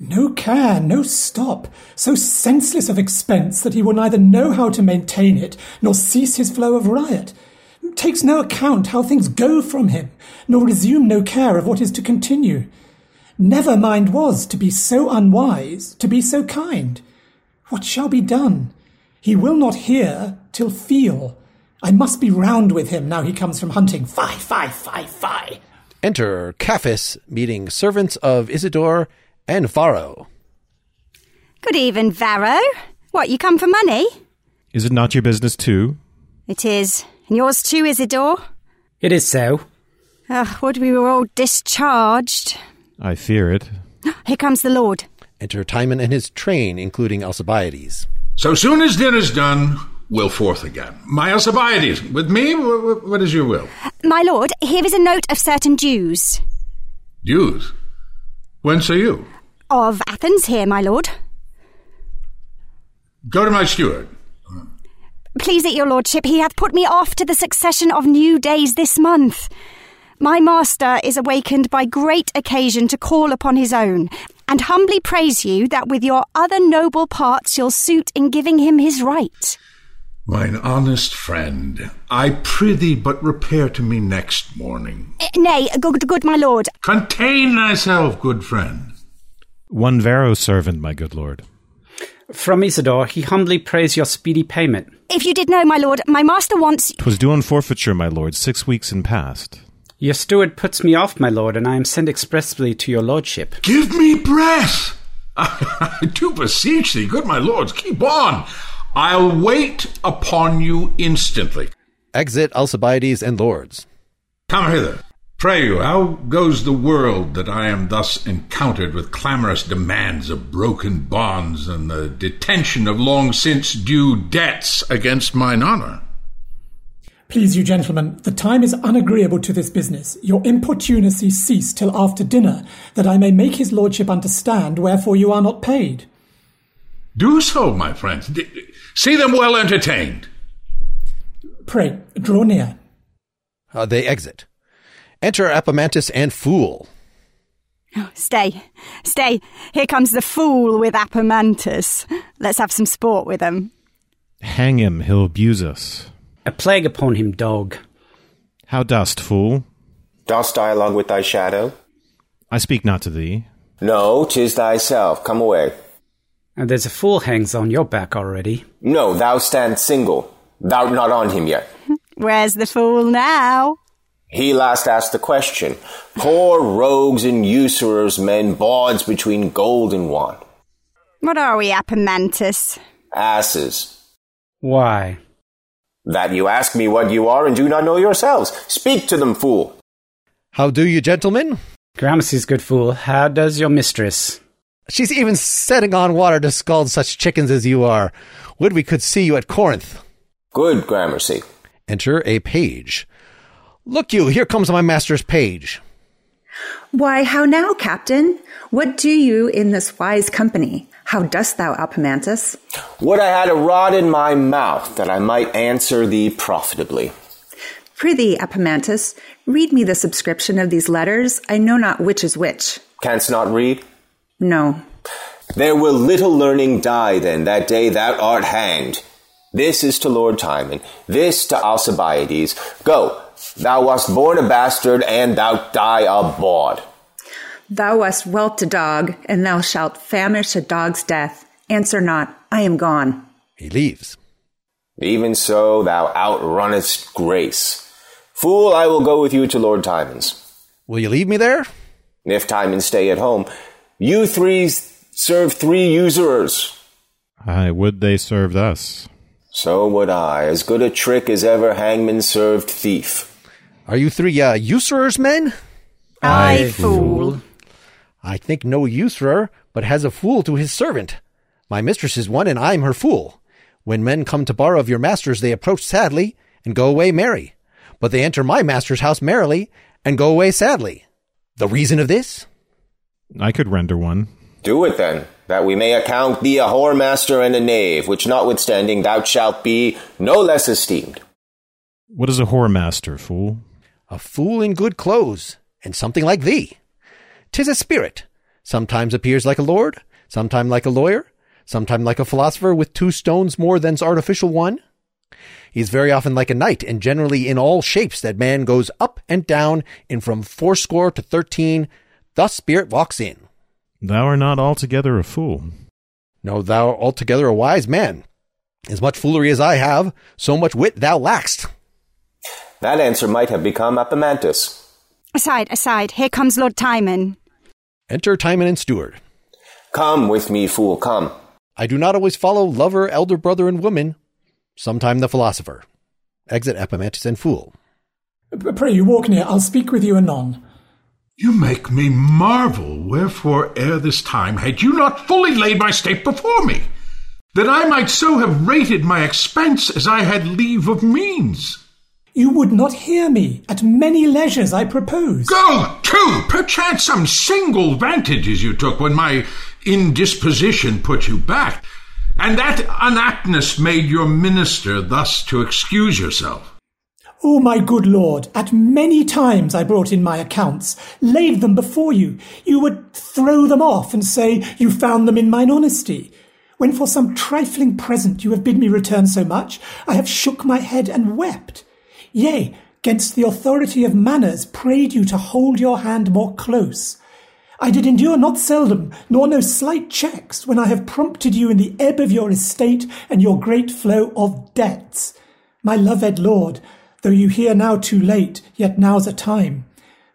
No care, no stop, so senseless of expense that he will neither know how to maintain it nor cease his flow of riot. Takes no account how things go from him, nor resume no care of what is to continue. Never mind was to be so unwise, to be so kind. What shall be done? He will not hear till feel. I must be round with him now he comes from hunting. Fie, fie, fie, fie. Enter Caphis meeting servants of Isidore and Varro. Good even, Varro. What, you come for money? Is it not your business too? It is. And yours too, Isidore? It is so. Ugh, would we were all discharged. I fear it. Here comes the Lord. Enter Timon and his train, including Alcibiades. So soon as dinner's done, we'll forth again. My Alcibiades, with me? Wh- wh- What is your will? My lord, here is a note of certain Jews. Jews? Whence are you? Of Athens here, my lord. Go to my steward. Please it your lordship, he hath put me off to the succession of new days this month. My master is awakened by great occasion to call upon his own, and humbly praise you that with your other noble parts you'll suit in giving him his right. Mine honest friend, I prithee but repair to me next morning. Eh, Nay, good, good my lord, Contain thyself, good friend. One Varro servant, my good lord. From Isidore, he humbly prays your speedy payment. if you did know, my lord, my master wants. 'Twas due on forfeiture, my lord, six weeks in past. Your steward puts me off, my lord, and I am sent expressly to your lordship. Give me breath! I do beseech thee, good my lords, keep on. I'll wait upon you instantly. Exit Alcibiades and lords. Come hither. Pray you, how goes the world that I am thus encountered with clamorous demands of broken bonds and the detention of long since due debts against mine honor? Please you gentlemen, the time is unagreeable to this business. Your importunacy cease till after dinner, that I may make his lordship understand wherefore you are not paid. Do so, my friends. D- see them well entertained. Pray, draw near. Uh, they exit. Enter Apemantus and Fool. Oh, stay, stay. Here comes the fool with Apemantus. Let's have some sport with him. Hang him, he'll abuse us. A plague upon him, dog. How dost, fool? dost dialogue with thy shadow? I speak not to thee. No, 'tis thyself. Come away. And there's a fool hangs on your back already. No, thou stand single. Thou not on him yet. Where's the fool now? He last asked the question. Poor rogues and usurers, men, bawds between gold and wine. What are we, Apemantus? Asses. Why? That you ask me what you are and do not know yourselves. Speak to them, fool. How do you, gentlemen? Gramercy's good fool. How does your mistress? She's even setting on water to scald such chickens as you are. Would we could see you at Corinth. Good, Gramercy. Enter a page. Look you, here comes my master's page. Why, how now, Captain? What do you in this wise company? How dost thou, Apemantus? Would I had a rod in my mouth that I might answer thee profitably. Prithee, Apemantus, read me the subscription of these letters. I know not which is which. Canst not read? No. There will little learning die then that day thou art hanged. This is to Lord Timon, this to Alcibiades. Go, thou wast born a bastard, and thou die a bawd. Thou wast whelped a dog, and thou shalt famish a dog's death. Answer not, I am gone. He leaves. Even so, thou outrunnest grace. Fool, I will go with you to Lord Timon's. Will you leave me there? If Timon stay at home, you three serve three usurers. I would they served us. So would I. As good a trick as ever hangman served thief. Are you three uh, usurers, men? I fool. I think no usurer, but has a fool to his servant. My mistress is one, and I'm her fool. When men come to borrow of your masters, they approach sadly and go away merry. But they enter my master's house merrily and go away sadly. The reason of this? I could render one. Do it then, that we may account thee a whoremaster and a knave, which notwithstanding thou shalt be no less esteemed. What is a whoremaster, fool? A fool in good clothes, and something like thee. Tis a spirit. Sometimes appears like a lord, sometime like a lawyer, sometime like a philosopher with two stones more than's artificial one. He's very often like a knight, and generally in all shapes that man goes up and down in from fourscore to thirteen. Thus spirit walks in. Thou art not altogether a fool. No, thou art altogether a wise man. As much foolery as I have, so much wit thou lackst. That answer might have become Apemantus. Aside, aside, here comes Lord Timon. Enter Timon and Steward. Come with me, fool, come. I do not always follow lover, elder brother, and woman. Sometime the philosopher. Exit Apemantus and Fool. Pray you walk near, I'll speak with you anon. You make me marvel, wherefore ere this time had you not fully laid my state before me, that I might so have rated my expense as I had leave of means. You would not hear me. At many leisures I propose. Go to! Perchance some single vantages you took when my indisposition put you back, and that unaptness made your minister thus to excuse yourself. Oh, my good lord, at many times I brought in my accounts, laid them before you. You would throw them off and say you found them in mine honesty. When for some trifling present you have bid me return so much, I have shook my head and wept. Yea, gainst the authority of manners prayed you to hold your hand more close. I did endure not seldom, nor no slight checks, when I have prompted you in the ebb of your estate and your great flow of debts. My loved lord, though you hear now too late, yet now's a time.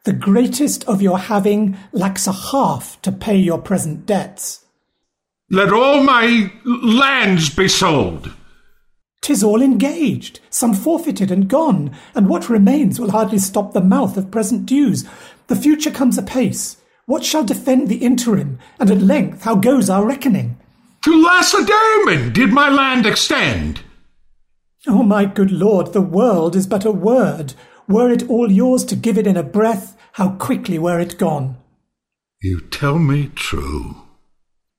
The greatest of your having lacks a half to pay your present debts. Let all my lands be sold. 'Tis all engaged, some forfeited and gone, and what remains will hardly stop the mouth of present dues. The future comes apace. What shall defend the interim? And at length, how goes our reckoning? To Lacedaemon did my land extend. Oh, my good lord, the world is but a word. Were it all yours to give it in a breath, how quickly were it gone. You tell me true.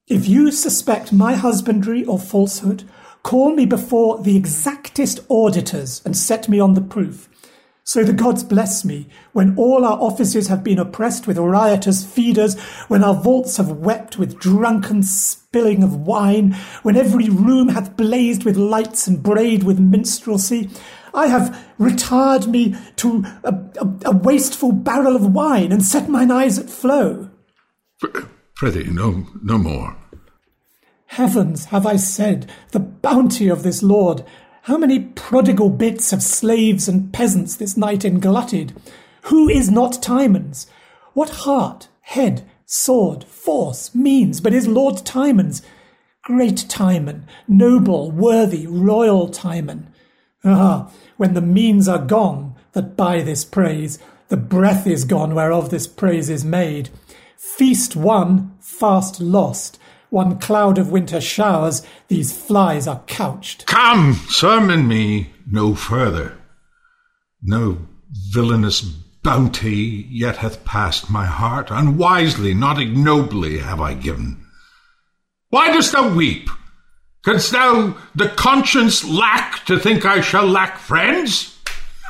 If you suspect my husbandry or falsehood, call me before the exactest auditors and set me on the proof. So the gods bless me, when all our offices have been oppressed with riotous feeders, when our vaults have wept with drunken spilling of wine, when every room hath blazed with lights and brayed with minstrelsy, I have retired me to a, a, a wasteful barrel of wine and set mine eyes at flow. Prithee, no, no more. Heavens, have I said, the bounty of this lord. How many prodigal bits of slaves and peasants this night englutted? Who is not Timon's? What heart, head, sword, force, means but is Lord Timon's? Great Timon, noble, worthy, royal Timon. Ah, when the means are gone that buy this praise, the breath is gone whereof this praise is made. Feast won, fast lost. One cloud of winter showers, these flies are couched. Come, sermon me no further. No villainous bounty yet hath passed my heart. Unwisely, not ignobly, have I given. Why dost thou weep? Canst thou the conscience lack to think I shall lack friends?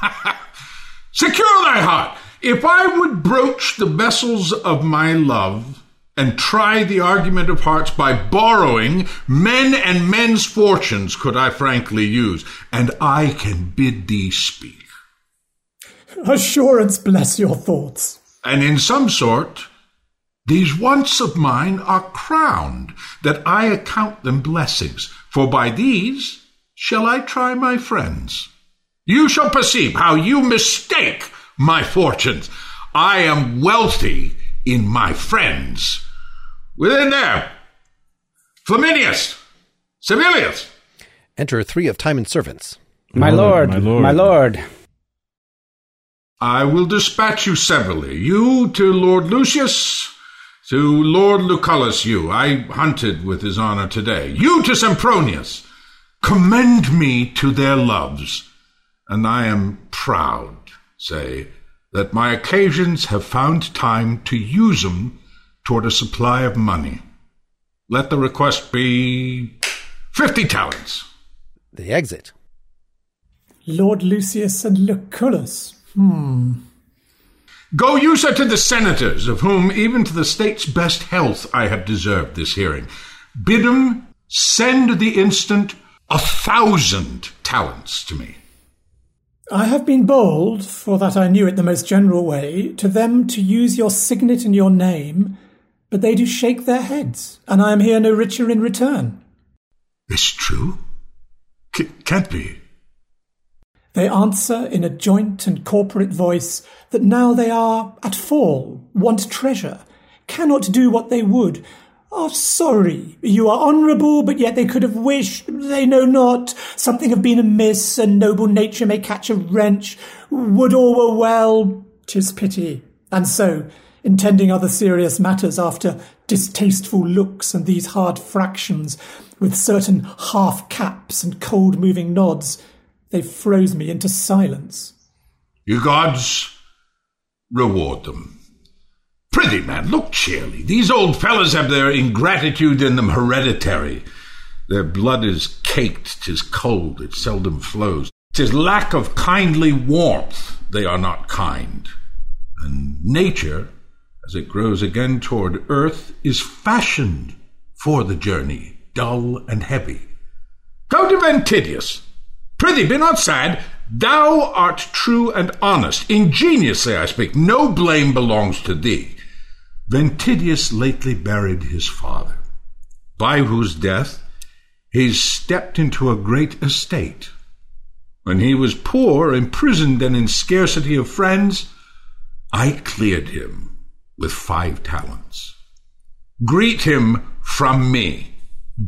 Secure thy heart. If I would broach the vessels of my love, and try the argument of hearts by borrowing men and men's fortunes could I frankly use, and I can bid thee speak. Assurance bless your thoughts. And in some sort, these wants of mine are crowned, that I account them blessings, for by these shall I try my friends. You shall perceive how you mistake my fortunes. I am wealthy in my friends. Within there, Flaminius, Servilius. Enter three of Timon's servants. My lord, my lord, my lord. I will dispatch you severally. You to Lord Lucius, to Lord Lucullus, you. I hunted with his honor today. You to Sempronius. Commend me to their loves, and I am proud, say, that my occasions have found time to use 'em toward a supply of money. Let the request be fifty talents. The exit. Lord Lucius and Lucullus. Hmm. Go you, sir, to the senators, of whom even to the state's best health I have deserved this hearing. Bid 'em send the instant a thousand talents to me. I have been bold, for that I knew it the most general way, to them to use your signet and your name, but they do shake their heads, and I am here no richer in return. Is true? C- can't be. They answer in a joint and corporate voice that now they are at fall, want treasure, cannot do what they would, are sorry. You are honourable, but yet they could have wished, they know not. Something have been amiss, and noble nature may catch a wrench. Would all were well, tis pity. And so, intending other serious matters after distasteful looks and these hard fractions, with certain half caps and cold moving nods, they froze me into silence. You gods, reward them. Prithee, man, look cheerly. These old fellows have their ingratitude in them hereditary. Their blood is caked, tis cold, it seldom flows. Tis lack of kindly warmth, they are not kind. And nature, as it grows again toward earth, is fashioned for the journey, dull and heavy. Go to Ventidius, Prithee, be not sad. Thou art true and honest. Ingeniously I speak. No blame belongs to thee. Ventidius lately buried his father, by whose death he stepped into a great estate. When he was poor, imprisoned, and in scarcity of friends, I cleared him with five talents. Greet him from me.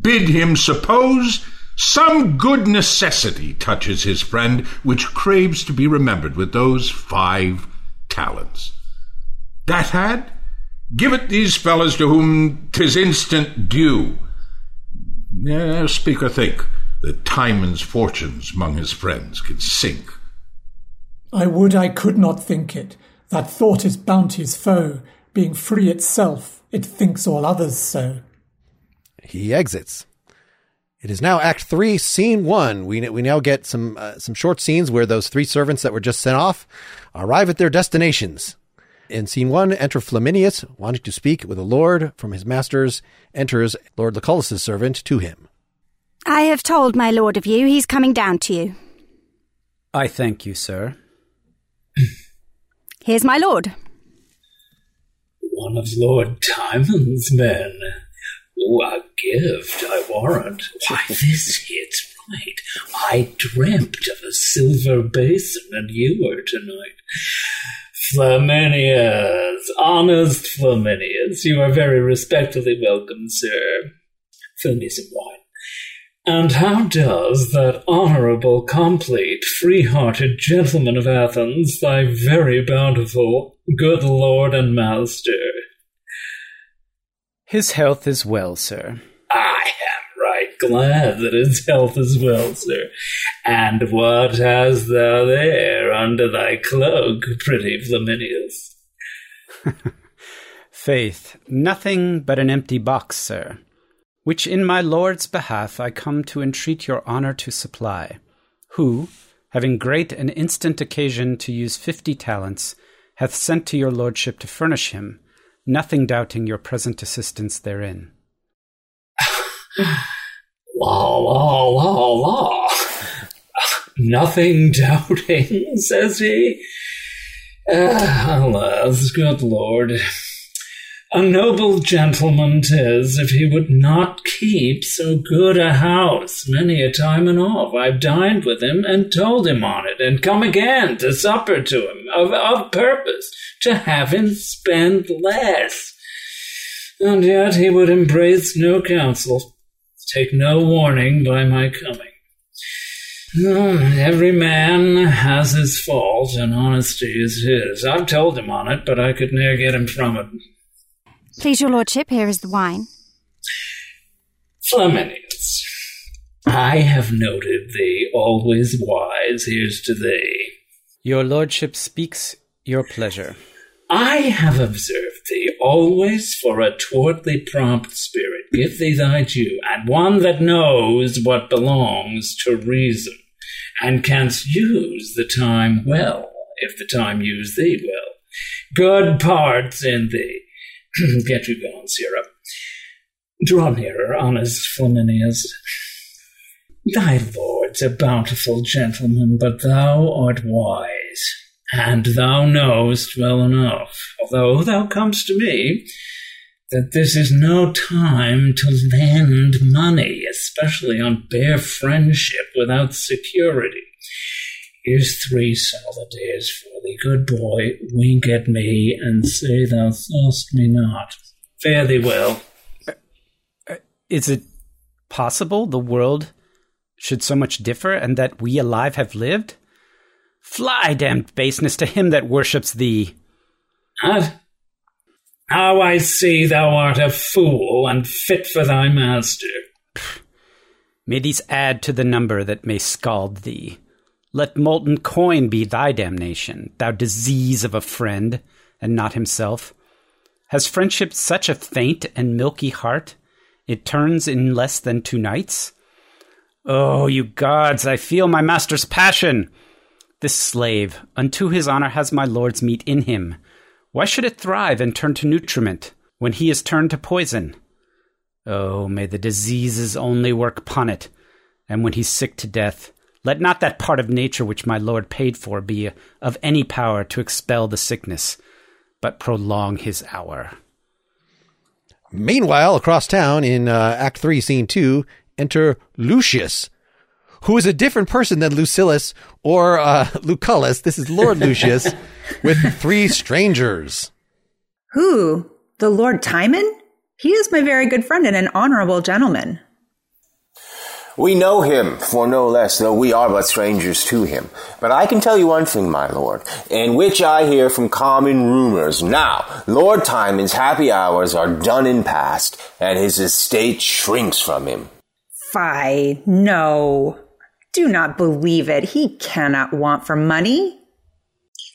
Bid him suppose some good necessity touches his friend, which craves to be remembered with those five talents. That had, give it these fellows to whom 'tis instant due. Now, speak or think that Timon's fortunes among his friends can sink. I would I could not think it. That thought is bounty's foe. Being free itself, it thinks all others so. He exits. It is now Act Three, Scene One. We we now get some uh, some short scenes where those three servants that were just sent off arrive at their destinations. In Scene One, enter Flaminius, wanting to speak with a lord from his masters. Enters Lord Lucullus's servant to him. I have told my lord of you. He's coming down to you. I thank you, sir. Here's my lord. One of Lord Timon's men. Oh, a gift, I warrant. Why, this hits right. I dreamt of a silver basin and you were tonight. Flaminius, honest Flaminius, you are very respectfully welcome, sir. Fill me some wine. And how does that honourable, complete, free-hearted gentleman of Athens, thy very bountiful, good lord and master? His health is well, sir. I right glad that his health is well, sir. And what hast thou there under thy cloak, pretty Flaminius? Faith, nothing but an empty box, sir, which in my lord's behalf I come to entreat your honour to supply, who, having great and instant occasion to use fifty talents, hath sent to your lordship to furnish him, nothing doubting your present assistance therein. La la la la. Nothing doubting, says he. Ah, alas, good lord. A noble gentleman 'tis if he would not keep so good a house. Many a time and oft I've dined with him and told him on it, and come again to supper to him, of, of purpose, to have him spend less. And yet he would embrace no counsel, take no warning by my coming. Hmm, Every man has his fault, and honesty is his. I've told him on it, but I could ne'er get him from it. Please, your lordship, here is the wine. Flaminius, I have noted thee always wise. Here's to thee. Your lordship speaks your pleasure. I have observed thee always for a towardly prompt spirit. Give thee thy due, and one that knows what belongs to reason, and canst use the time well, if the time use thee well. Good parts in thee. Get you gone, Sirrah. Draw nearer, honest Flaminius. Thy lord's a bountiful gentleman, but thou art wise, and thou knowest well enough, although thou comest to me, that this is no time to lend money, especially on bare friendship without security. Here's three solidares for thee, good boy. Wink at me and say thou saw'st me not. Fare thee well. Uh, is it possible the world should so much differ, and that we alive have lived? Fly, damned baseness, to him that worships thee. What? How I see thou art a fool and fit for thy master. May these add to the number that may scald thee. Let molten coin be thy damnation, thou disease of a friend, and not himself. Has friendship such a faint and milky heart? It turns in less than two nights? Oh, you gods, I feel my master's passion! This slave, unto his honor has my lord's meat in him. Why should it thrive and turn to nutriment when he is turned to poison? Oh, may the diseases only work upon it, and when he's sick to death, let not that part of nature which my lord paid for be of any power to expel the sickness, but prolong his hour. Meanwhile, across town in uh, Act 3, Scene 2, enter Lucius, who is a different person than Lucilius or uh, Lucullus. This is Lord Lucius with three strangers. Who? The Lord Timon? He is my very good friend and an honorable gentleman. We know him for no less, though we are but strangers to him. But I can tell you one thing, my lord, in which I hear from common rumors. Now, Lord Timon's happy hours are done and past, and his estate shrinks from him. Fie, no. Do not believe it. He cannot want for money.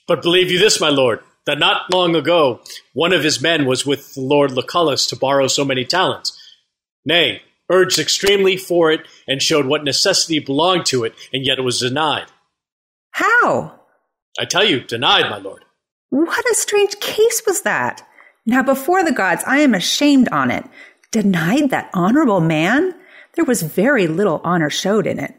But believe you this, my lord, that not long ago one of his men was with the Lord Lucullus to borrow so many talents. Nay, urged extremely for it, and showed what necessity belonged to it, and yet it was denied. How? I tell you, denied, my lord. What a strange case was that. Now, before the gods, I am ashamed on it. Denied that honorable man? There was very little honor showed in it.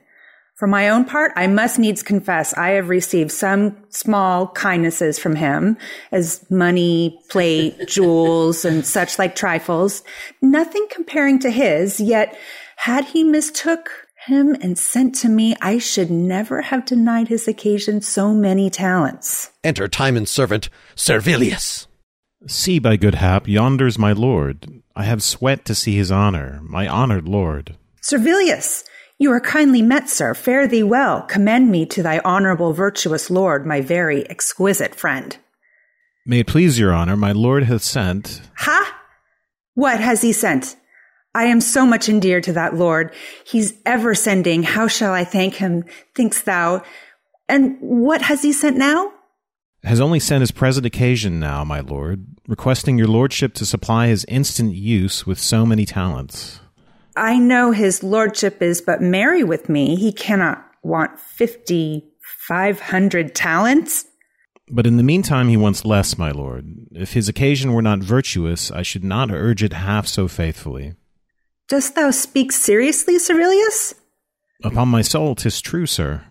For my own part, I must needs confess I have received some small kindnesses from him as money, plate, jewels, and such like trifles, nothing comparing to his, yet had he mistook him and sent to me, I should never have denied his occasion so many talents. Enter Timon's servant, Servilius. See, by good hap, yonder's my lord. I have sweat to see his honor, my honored lord. Servilius, you are kindly met, sir. Fare thee well. Commend me to thy honorable, virtuous lord, my very exquisite friend. May it please your honor, my lord hath sent. Ha! What has he sent? I am so much endeared to that lord. He's ever sending. How shall I thank him, thinkst thou? And what has he sent now? Has only sent his present occasion now, my lord, requesting your lordship to supply his instant use with so many talents. I know his lordship is but merry with me. He cannot want fifty, five hundred talents. But in the meantime he wants less, my lord. If his occasion were not virtuous, I should not urge it half so faithfully. Dost thou speak seriously, Servilius? Upon my soul, 'tis true, sir.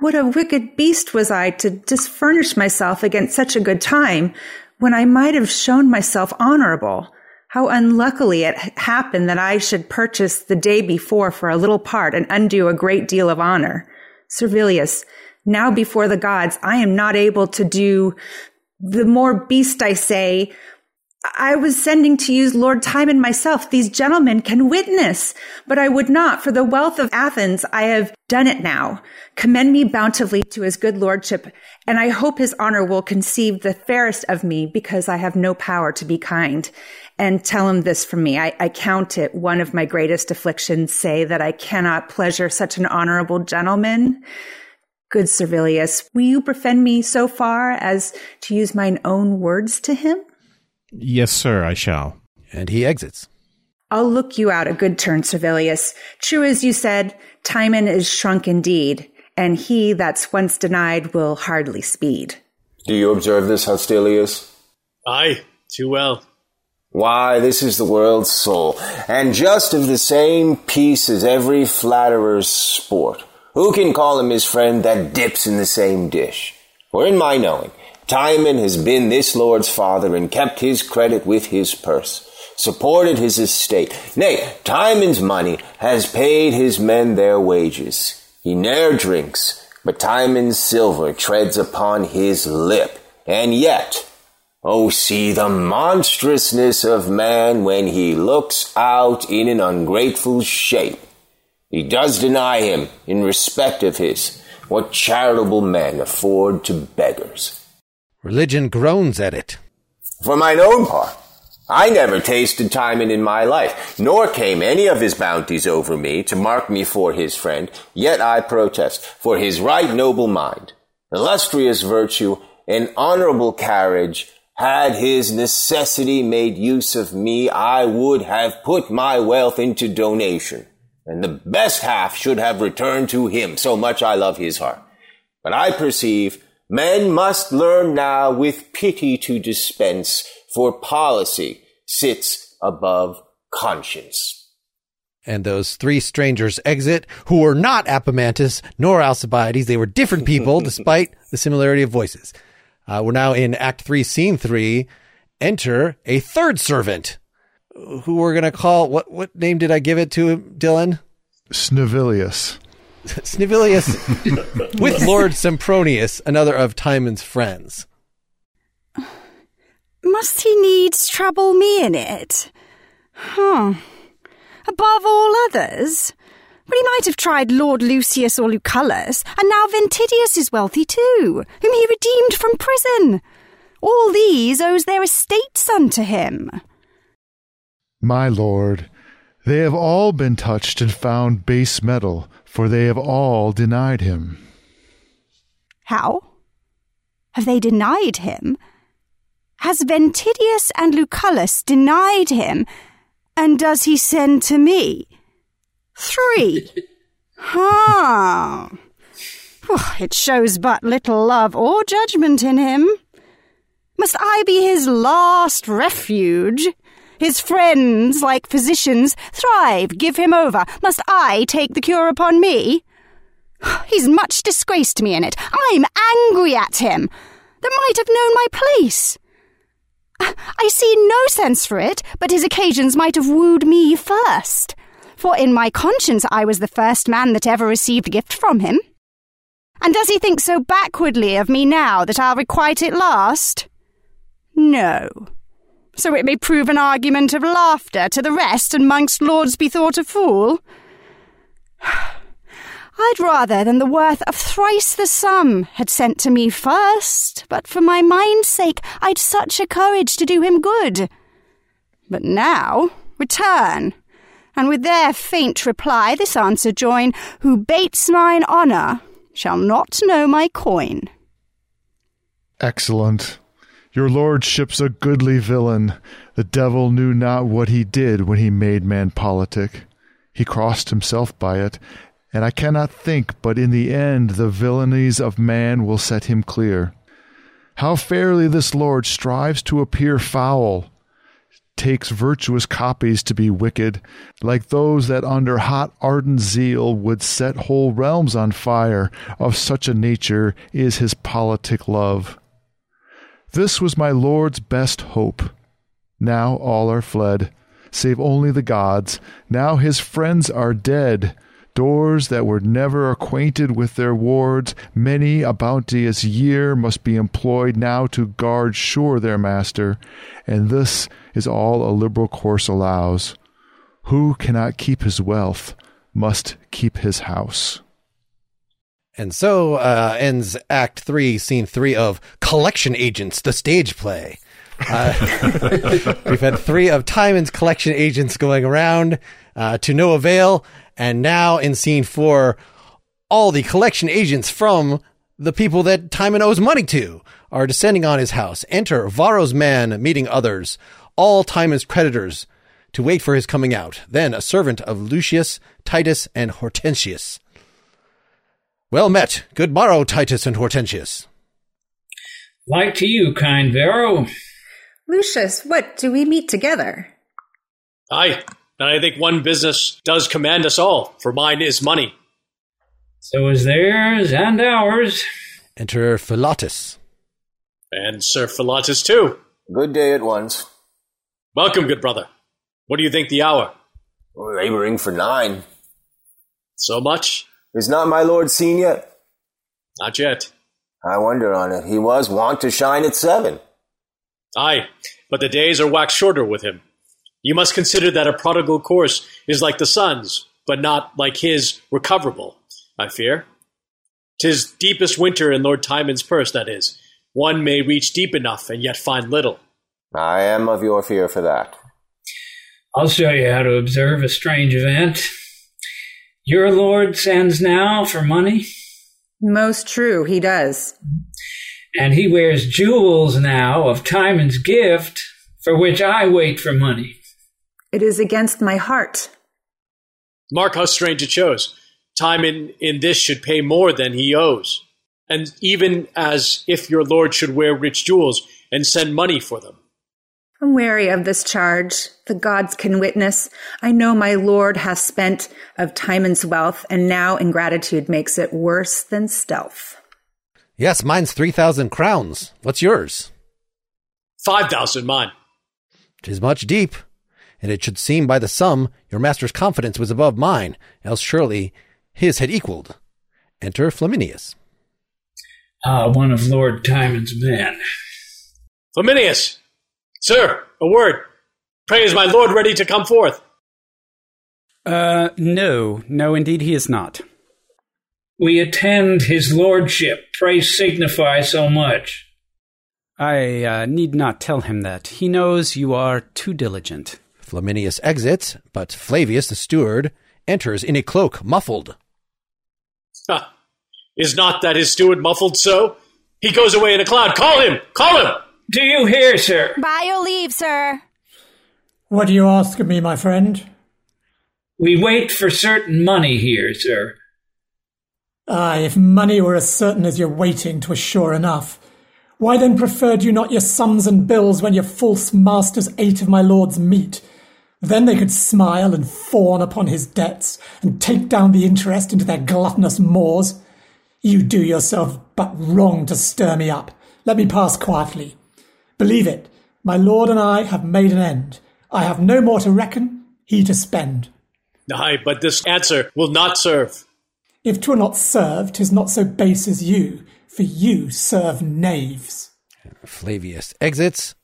What a wicked beast was I to disfurnish myself against such a good time, when I might have shown myself honorable. How unluckily it happened that I should purchase the day before for a little part and undo a great deal of honor. Servilius, now before the gods, I am not able to do the more beast I say. I was sending to use Lord Timon myself. These gentlemen can witness, but I would not. For the wealth of Athens, I have done it now. Commend me bountifully to his good lordship, and I hope his honor will conceive the fairest of me because I have no power to be kind. And tell him this from me. I, I count it one of my greatest afflictions, say that I cannot pleasure such an honorable gentleman. Good Servilius, will you befriend me so far as to use mine own words to him? Yes, sir, I shall. And he exits. I'll look you out a good turn, Servilius. True as you said, Timon is shrunk indeed, and he that's once denied will hardly speed. Do you observe this, Hostilius? Aye, too well. Why, this is the world's soul, and just of the same piece as every flatterer's sport. Who can call him his friend that dips in the same dish? For in my knowing, Timon has been this lord's father and kept his credit with his purse, supported his estate. Nay, Timon's money has paid his men their wages. He ne'er drinks, but Timon's silver treads upon his lip, and yet, oh, see the monstrousness of man when he looks out in an ungrateful shape. He does deny him, in respect of his, what charitable men afford to beggars. Religion groans at it. For mine own part, I never tasted Timon in my life, nor came any of his bounties over me to mark me for his friend, yet I protest, for his right noble mind, illustrious virtue, and honorable carriage, had his necessity made use of me, I would have put my wealth into donation, and the best half should have returned to him, so much I love his heart. But I perceive Men must learn now with pity to dispense, for policy sits above conscience. And those three strangers exit, who were not Apemantus nor Alcibiades. They were different people, despite the similarity of voices. Uh, we're now in Act 3, Scene 3. Enter a third servant, who we're going to call, what, what name did I give it to him, Dylan? Snivilius. Snivilius with Lord Sempronius, another of Timon's friends. Must he needs trouble me in it? Huh. Above all others? But he might have tried Lord Lucius or Lucullus, and now Ventidius is wealthy too, whom he redeemed from prison. All these owes their estates unto him. My lord, they have all been touched and found base metal, for they have all denied him. How? Have they denied him? Has Ventidius and Lucullus denied him? And does he send to me? Three. huh. It shows but little love or judgment in him. Must I be his last refuge? His friends, like physicians, thrive, give him over. Must I take the cure upon me? He's much disgraced me in it. I'm angry at him. That might have known my place. I see no sense for it, but his occasions might have wooed me first. For in my conscience I was the first man that ever received a gift from him. And does he think so backwardly of me now that I'll requite it last? No. So it may prove an argument of laughter to the rest, and amongst lords be thought a fool. I'd rather than the worth of thrice the sum had sent to me first, but for my mind's sake I'd such a courage to do him good. But now, return, and with their faint reply this answer join, Who bates mine honour shall not know my coin. Excellent. Your lordship's a goodly villain. The devil knew not what he did when he made man politic. He crossed himself by it, and I cannot think but in the end the villainies of man will set him clear. How fairly this lord strives to appear foul, takes virtuous copies to be wicked, like those that under hot ardent zeal would set whole realms on fire, of such a nature is his politic love. This was my lord's best hope. Now all are fled, save only the gods. Now his friends are dead doors that were never acquainted with their wards, many a bounteous year must be employed now to guard sure their master, and this is all a liberal course allows. Who cannot keep his wealth must keep his house. And so uh, ends Act Three, Scene Three of Collection Agents, the stage play. Uh, we've had three of Timon's collection agents going around uh, to no avail, and now in scene four, all the collection agents from the people that Timon owes money to are descending on his house. Enter Varro's man meeting others, all Timon's creditors, to wait for his coming out. Then a servant of Lucius, Titus, and Hortensius. Well met. Good morrow, Titus and Hortensius. Like to you, kind Varro. Lucius, what, do we meet together? Aye, and I think one business does command us all, for mine is money. So is theirs and ours. Enter Philotus. And Sir Philotus, too. Good day at once. Welcome, good brother. What do you think the hour? Laboring for nine. So much? Is not my lord seen yet? Not yet. I wonder on it. He was wont to shine at seven. Aye, but the days are waxed shorter with him. You must consider that a prodigal course is like the sun's, but not like his recoverable, I fear. Tis deepest winter in Lord Timon's purse, that is. One may reach deep enough and yet find little. I am of your fear for that. I'll show you how to observe a strange event. Your lord sends now for money? Most true, he does. And he wears jewels now of Timon's gift, for which I wait for money. It is against my heart. Mark how strange it shows. Timon in this should pay more than he owes. And even as if your lord should wear rich jewels and send money for them. I'm wary of this charge. The gods can witness. I know my lord hath spent of Timon's wealth, and now ingratitude makes it worse than stealth. Yes, mine's 3,000 crowns. What's yours? 5,000 mine. Tis much deep, and it should seem by the sum your master's confidence was above mine, else surely his had equalled. Enter Flaminius. Ah, one of Lord Timon's men. Flaminius! Sir, a word. Pray is my lord ready to come forth? Uh, no, no, indeed he is not. We attend his lordship. Pray signify so much. I uh, need not tell him that. He knows you are too diligent. Flaminius exits, but Flavius, the steward, enters in a cloak, muffled. Ha! Is not that his steward muffled so? He goes away in a cloud. Call him! Call him! Do you hear, sir? By your leave, sir. What do you ask of me, my friend? We wait for certain money here, sir. Aye, if money were as certain as your waiting, 'twas sure enough. Why then preferred you not your sums and bills when your false masters ate of my lord's meat? Then they could smile and fawn upon his debts and take down the interest into their gluttonous maws. You do yourself but wrong to stir me up. Let me pass quietly. Believe it, my lord and I have made an end. I have no more to reckon, he to spend. Aye, but this answer will not serve. If 'twere not serve, 'tis not so base as you, for you serve knaves. Flavius exits.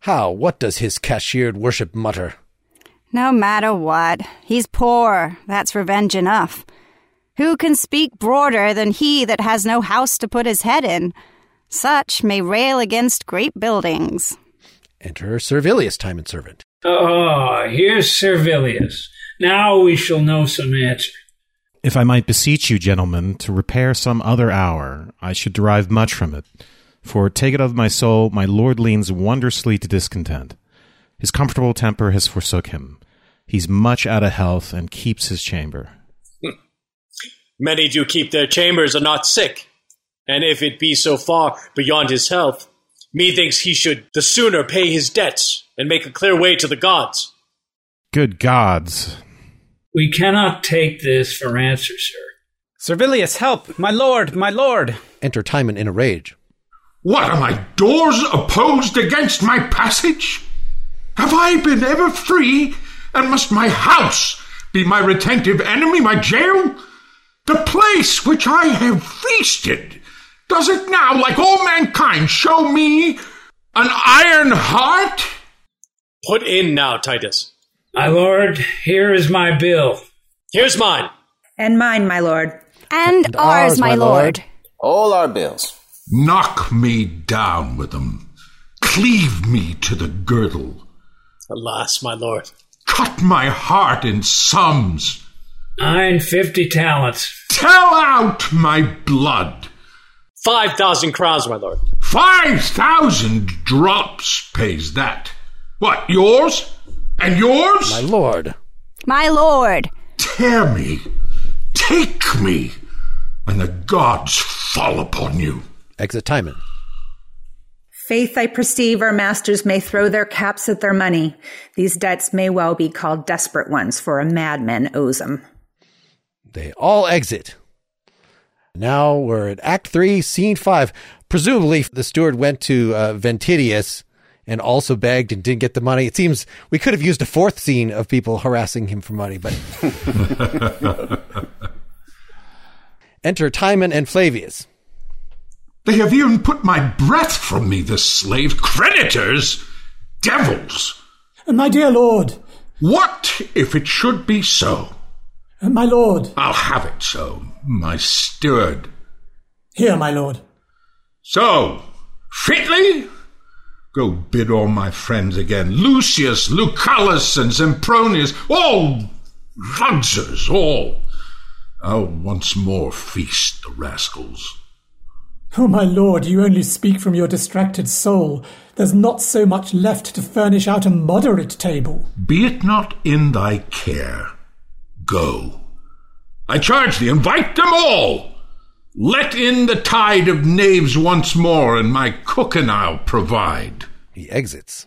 How? What does his cashiered worship mutter? No matter what, he's poor. That's revenge enough. Who can speak broader than he that has no house to put his head in? Such may rail against great buildings. Enter Servilius, Timon servant. Ah, here's Servilius. Now we shall know some answer. If I might beseech you, gentlemen, to repair some other hour, I should derive much from it. For, take it of my soul, my lord leans wondrously to discontent. His comfortable temper has forsook him. He's much out of health and keeps his chamber. Many do keep their chambers and not sick. And if it be so far beyond his health, methinks he should the sooner pay his debts and make a clear way to the gods. Good gods. We cannot take this for answer, sir. Servilius, help! My lord, my lord! Enter Timon in a rage. What are my doors opposed against my passage? Have I been ever free, and must my house be my retentive enemy, my jail? The place which I have feasted, does it now, like all mankind, show me an iron heart? Put in now, Titus. My lord, here is my bill. Here's mine. And mine, my lord. And, And ours, ours, my, my lord. lord. All our bills. Knock me down with them. Cleave me to the girdle. Alas, my lord. Cut my heart in sums. Nine fifty talents. Tell out my blood. Five thousand crowns, my lord. Five thousand drops pays that. What, yours? And yours? My lord. My lord. Tear me. Take me. And the gods fall upon you. Exit Timon. Faith, I perceive our masters may throw their caps at their money. These debts may well be called desperate ones, for a madman owes them. They all exit. Now we're at Act 3, Scene 5. Presumably, the steward went to uh, Ventidius and also begged and didn't get the money. It seems we could have used a fourth scene of people harassing him for money, but. Enter Timon and Flavius. They have even put my breath from me, the slave Creditors! Devils! My dear lord, What if it should be so? my lord, I'll have it so, my steward. here, my lord. So, fitly? Go bid all my friends again, Lucius, Lucullus, and Sempronius, all luxers, all. I'll once more feast the rascals. Oh, my lord, you only speak from your distracted soul. There's not so much left to furnish out a moderate table. Be it not in thy care. Go. I charge thee, invite them all. Let in the tide of knaves once more, and my cook and I'll provide. He exits.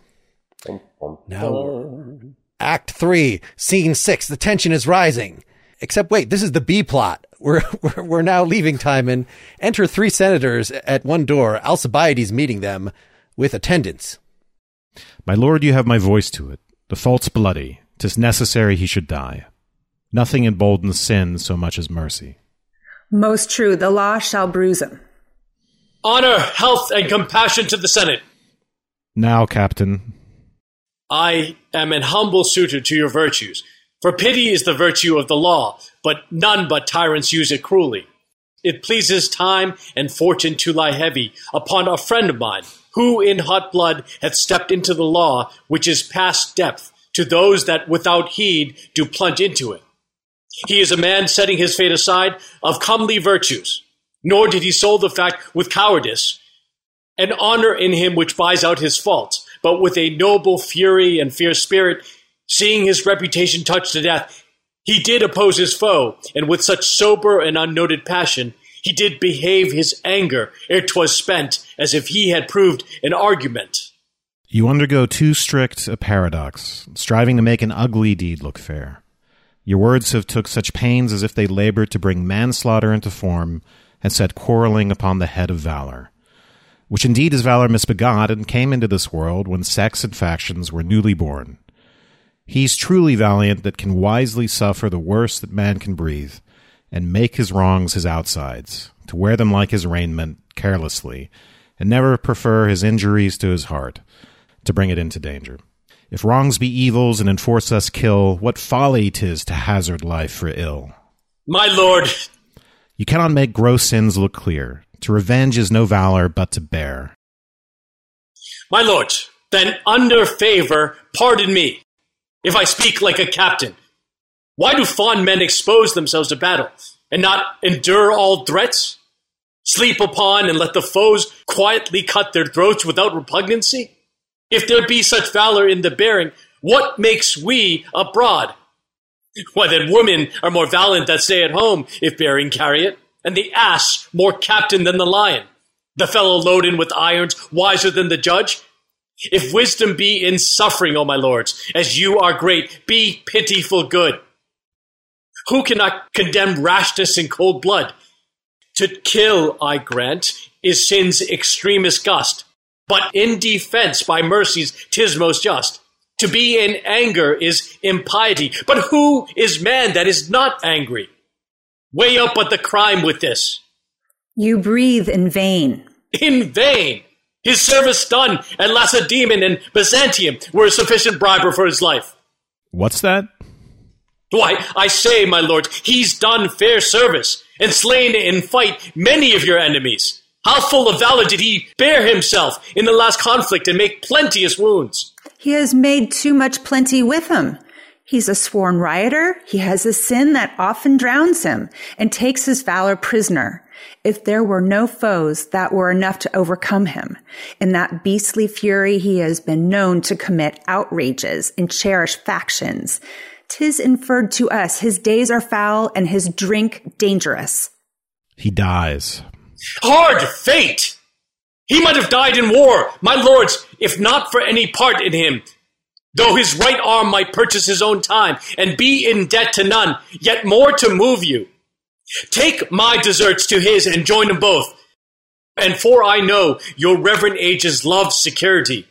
Now, Act 3, Scene 6. The tension is rising. Except, wait, this is the B plot. We're, we're, we're now leaving Timon. Enter three senators at one door, Alcibiades meeting them with attendants. My lord, you have my voice to it. The fault's bloody. 'Tis necessary he should die. Nothing emboldens sin so much as mercy. Most true, the law shall bruise him. Honor, health, and compassion to the Senate. Now, Captain, I am an humble suitor to your virtues. For pity is the virtue of the law, but none but tyrants use it cruelly. It pleases time and fortune to lie heavy upon a friend of mine, who in hot blood hath stepped into the law, which is past depth, to those that without heed do plunge into it. He is a man setting his fate aside of comely virtues, nor did he sold the fact with cowardice, an honor in him which buys out his faults, but with a noble fury and fierce spirit, seeing his reputation touched to death, he did oppose his foe, and with such sober and unnoted passion, he did behave his anger ere 'twas spent, as if he had proved an argument. You undergo too strict a paradox, striving to make an ugly deed look fair. Your words have took such pains as if they labored to bring manslaughter into form and set quarreling upon the head of valor, which indeed is valor misbegot and came into this world when sex and factions were newly born. He's truly valiant that can wisely suffer the worst that man can breathe, and make his wrongs his outsides, to wear them like his raiment carelessly, and never prefer his injuries to his heart, to bring it into danger. If wrongs be evils and enforce us kill, what folly 'tis to hazard life for ill. My lord, You cannot make gross sins look clear. To revenge is no valor but to bear. my lord, then under favor, pardon me, if I speak like a captain. Why do fond men expose themselves to battle and not endure all threats? Sleep upon and let the foes quietly cut their throats without repugnancy? If there be such valor in the bearing, what makes we abroad? Why then women are more valiant that stay at home if bearing carry it, and the ass more captain than the lion, the fellow loaded with irons wiser than the judge. If wisdom be in suffering, O my lords, as you are great, be pitiful good. Who cannot condemn rashness in cold blood? To kill, I grant, is sin's extremest gust, but in defense by mercies tis most just. To be in anger is impiety, but who is man that is not angry? Weigh up but the crime with this. You breathe in vain. In vain! His service done at Lacedaemon and Byzantium were a sufficient briber for his life. What's that? Why, I say, my lord, he's done fair service and slain in fight many of your enemies. How full of valor did he bear himself in the last conflict and make plenteous wounds? He has made too much plenty with him. He's a sworn rioter. He has a sin that often drowns him and takes his valor prisoner. If there were no foes that were enough to overcome him, in that beastly fury he has been known to commit outrages and cherish factions. Tis inferred to us his days are foul and his drink dangerous. He dies. Hard fate! He might have died in war, my lords, if not for any part in him. Though his right arm might purchase his own time and be in debt to none, yet more to move you. Take my deserts to his and join them both. And for I know your reverend ages love security.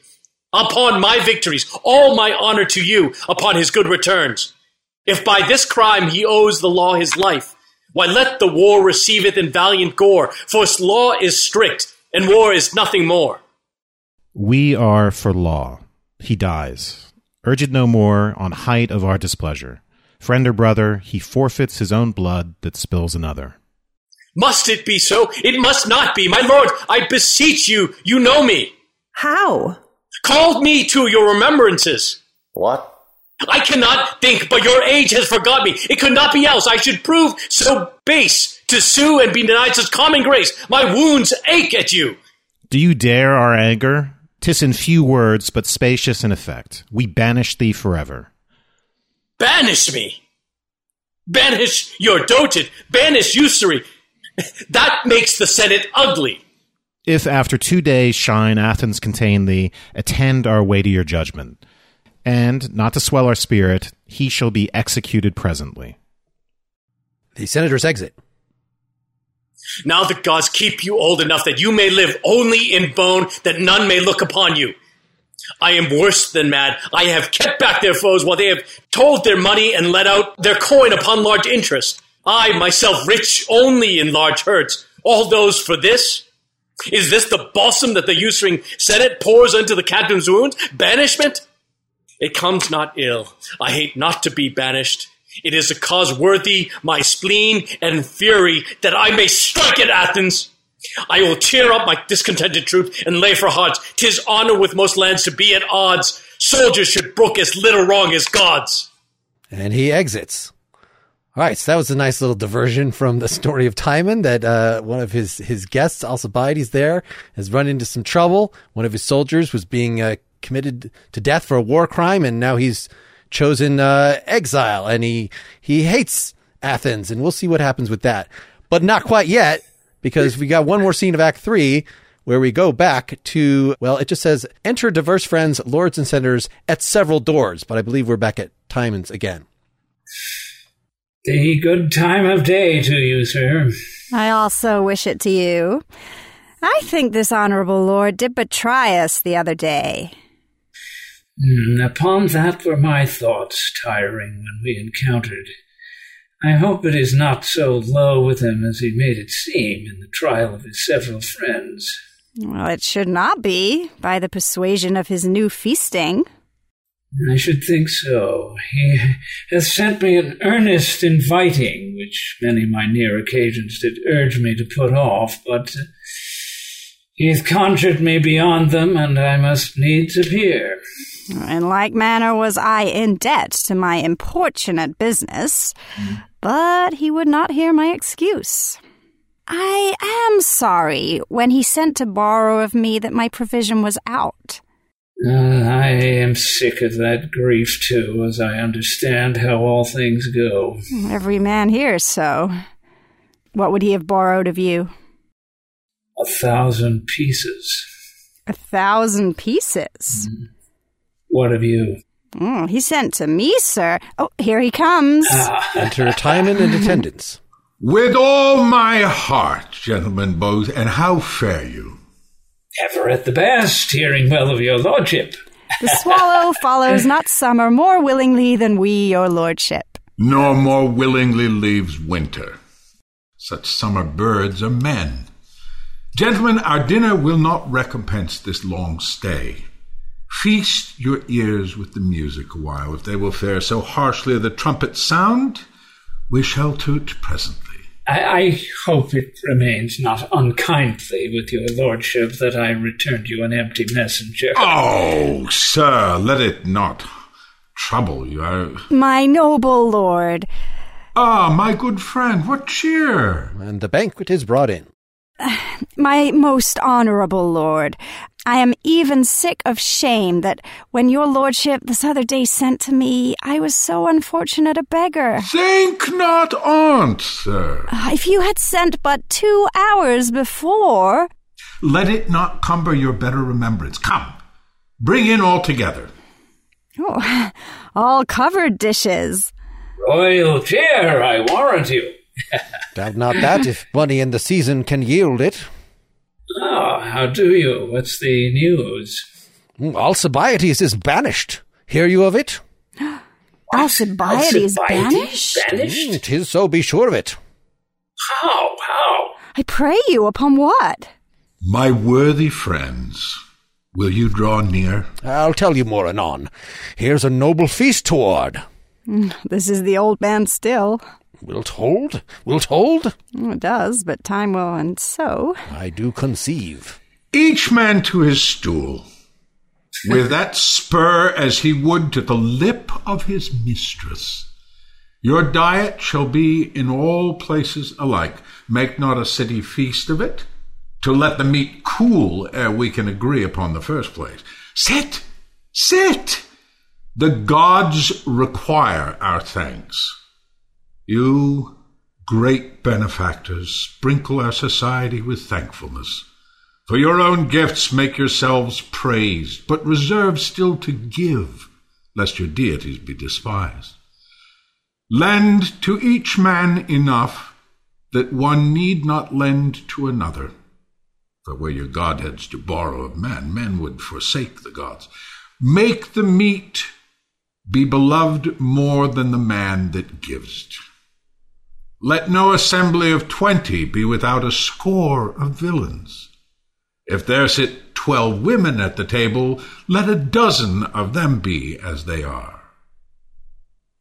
Upon my victories, all my honor to you upon his good returns. If by this crime he owes the law his life, why let the war receive it in valiant gore, for its law is strict, and war is nothing more. We are for law. He dies. Urge it no more on height of our displeasure. Friend or brother, he forfeits his own blood that spills another. Must it be so? It must not be. My lord, I beseech you, you know me. How? Called me to your remembrances. What? I cannot think, but your age has forgot me. It could not be else. I should prove so base to sue and be denied such common grace. My wounds ache at you. Do you dare our anger? Tis in few words, but spacious in effect. We banish thee forever. Banish me. Banish your doted. Banish usury. That makes the Senate ugly. If after two days shine Athens contain thee, attend our weightier judgment. And, not to swell our spirit, he shall be executed presently. The senators exit. Now the gods keep you old enough that you may live only in bone, that none may look upon you. I am worse than mad. I have kept back their foes while they have told their money and let out their coin upon large interest. I myself rich only in large herds. All those for this? Is this the balsam that the usuring Senate pours into the captain's wounds? Banishment? It comes not ill. I hate not to be banished. It is a cause worthy my spleen and fury that I may strike at Athens. I will cheer up my discontented troops and lay for hearts. Tis honor with most lands to be at odds. Soldiers should brook as little wrong as gods. And he exits. All right, so that was a nice little diversion from the story of Timon that uh, one of his, his guests, Alcibiades, there has run into some trouble. One of his soldiers was being uh, committed to death for a war crime, and now he's chosen uh, exile, and he he hates Athens, and we'll see what happens with that. But not quite yet, because we got one more scene of Act Three where we go back to, well, it just says enter diverse friends, lords and senators at several doors, but I believe we're back at Timon's again. The good time of day to you, sir. I also wish it to you. I think this honorable lord did betray us the other day. Mm, upon that were my thoughts, tiring when we encountered. I hope it is not so low with him as he made it seem in the trial of his several friends. Well, it should not be, by the persuasion of his new feasting. I should think so. He hath sent me an earnest inviting, which many my near occasions did urge me to put off, but he hath conjured me beyond them, and I must needs appear. In like manner was I in debt to my importunate business, but he would not hear my excuse. I am sorry when he sent to borrow of me that my provision was out. Uh, I am sick of that grief too, as I understand how all things go. Every man here so. What would he have borrowed of you? A thousand pieces. A thousand pieces. What of you? Oh, he sent to me, sir. Oh, here he comes. Ah. Enter Timon and attendants. With all my heart, gentlemen both, and how fare you? Ever at the best, hearing well of your lordship. The swallow follows not summer more willingly than we, your lordship. Nor more willingly leaves winter. Such summer birds are men. Gentlemen, our dinner will not recompense this long stay. Feast your ears with the music a while. If they will fare so harshly the trumpet sound, we shall toot presently. I, I hope it remains not unkindly with your lordship that I returned you an empty messenger. Oh, sir, let it not trouble you. I... My noble lord. Ah, my good friend, what cheer? And the banquet is brought in. My most honorable lord, I am even sick of shame that when your lordship this other day sent to me, I was so unfortunate a beggar. Think not on't, sir. Ah, if you had sent but two hours before. Let it not cumber your better remembrance. Come, bring in all together. Oh, all covered dishes. Royal cheer, I warrant you. Doubt not that, if money in the season can yield it. How do you? What's the news? Alcibiades is banished. Hear you of it? Alcibiades banished? Banished? Mm, Tis so, be sure of it. How? How? I pray you, upon what? My worthy friends, will you draw near? I'll tell you more anon. Here's a noble feast toward. Mm, This is the old man still. Wilt hold? Wilt hold? It does, but time will, and so. I do conceive. Each man to his stool, with that spur as he would to the lip of his mistress. Your diet shall be in all places alike. Make not a city feast of it, to let the meat cool ere we can agree upon the first place. Sit, sit. The gods require our thanks. You, great benefactors, sprinkle our society with thankfulness. For your own gifts make yourselves praised, but reserve still to give, lest your deities be despised. Lend to each man enough that one need not lend to another. For were your godheads to borrow of men, men would forsake the gods. Make the meat be beloved more than the man that gives. Let no assembly of twenty be without a score of villains. If there sit twelve women at the table, let a dozen of them be as they are.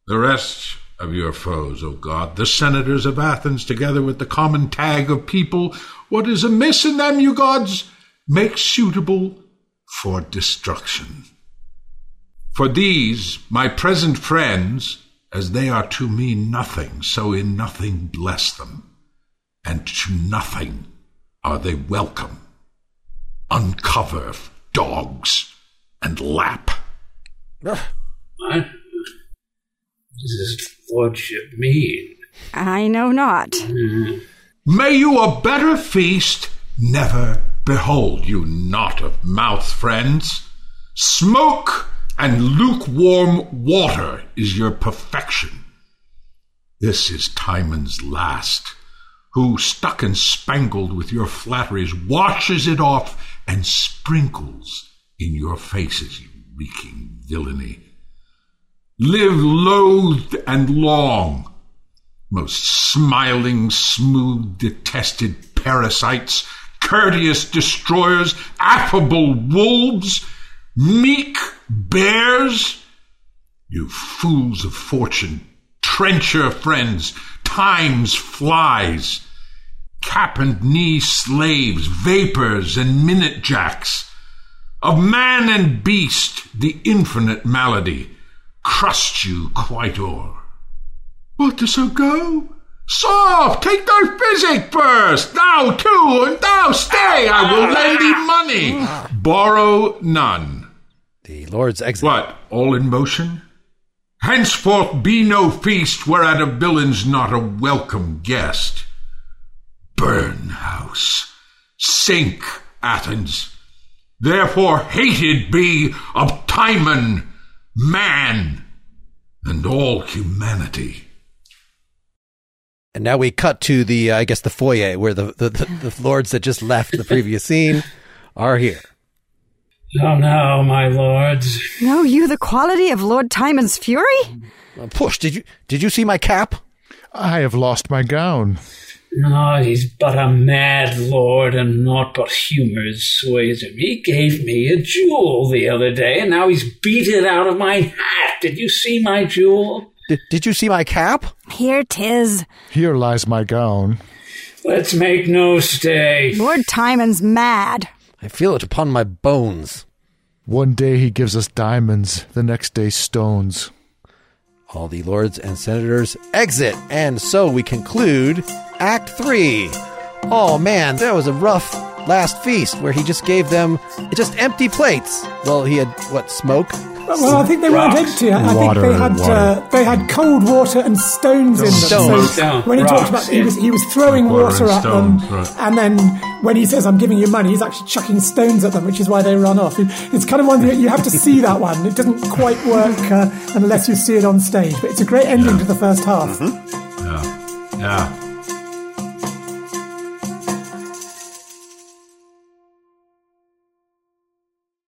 The rest of your foes, O God, the senators of Athens, together with the common tag of people, what is amiss in them, you gods, make suitable for destruction. For these, my present friends, as they are to me nothing, so in nothing bless them, and to nothing are they welcome. Uncover, dogs, and lap. What? What does his lordship mean? I know not. May you a better feast never Behold, you knot of mouth friends, smoke and lukewarm water is your perfection. This is Timon's last, who, stuck and spangled with your flatteries, washes it off and sprinkles in your faces, you reeking villainy. Live loathed and long, most smiling, smooth, detested parasites, courteous destroyers, affable wolves, meek bears. You fools of fortune, trencher friends, time's flies, cap and knee slaves, vapors and minute jacks. Of man and beast, the infinite malady crushed you quite o'er. What does so go? Soft, take thy physic first. Thou too, and thou stay. I will lend thee money. Borrow none. The Lord's exit. What, all in motion? Henceforth be no feast whereat a villain's not a welcome guest. Burn, house. Sink, Athens. Therefore hated be of Timon, man, and all humanity. And now we cut to the, uh, I guess, the foyer where the, the, the, the lords that just left the previous scene are here. Oh no, my lords. Know you the quality of Lord Timon's fury? Push, did you did you see my cap? I have lost my gown. No, he's but a mad lord, and naught but humour sways him. He gave me a jewel the other day, and now he's beat it out of my hat. Did you see my jewel? Did, did you see my cap? Here 'tis. Here lies my gown. Let's make no stay. Lord Timon's mad. I feel it upon my bones. One day he gives us diamonds, the next day stones. All the lords and senators exit, and so we conclude Act 3. Oh man, that was a rough last feast where he just gave them just empty plates. Well, he had, what, smoke? Well, I think they weren't empty. I Water think they had uh, they had cold water and stones in them. Stones. So Yeah, when he talked rocks, about he was he was throwing Water water, at stones, them, right. and then when he says "I'm giving you money," he's actually chucking stones at them, which is why they run off. It's kind of one that you have to see that one. It doesn't quite work uh, unless you see it on stage, but it's a great ending to the first half. Yeah. Yeah.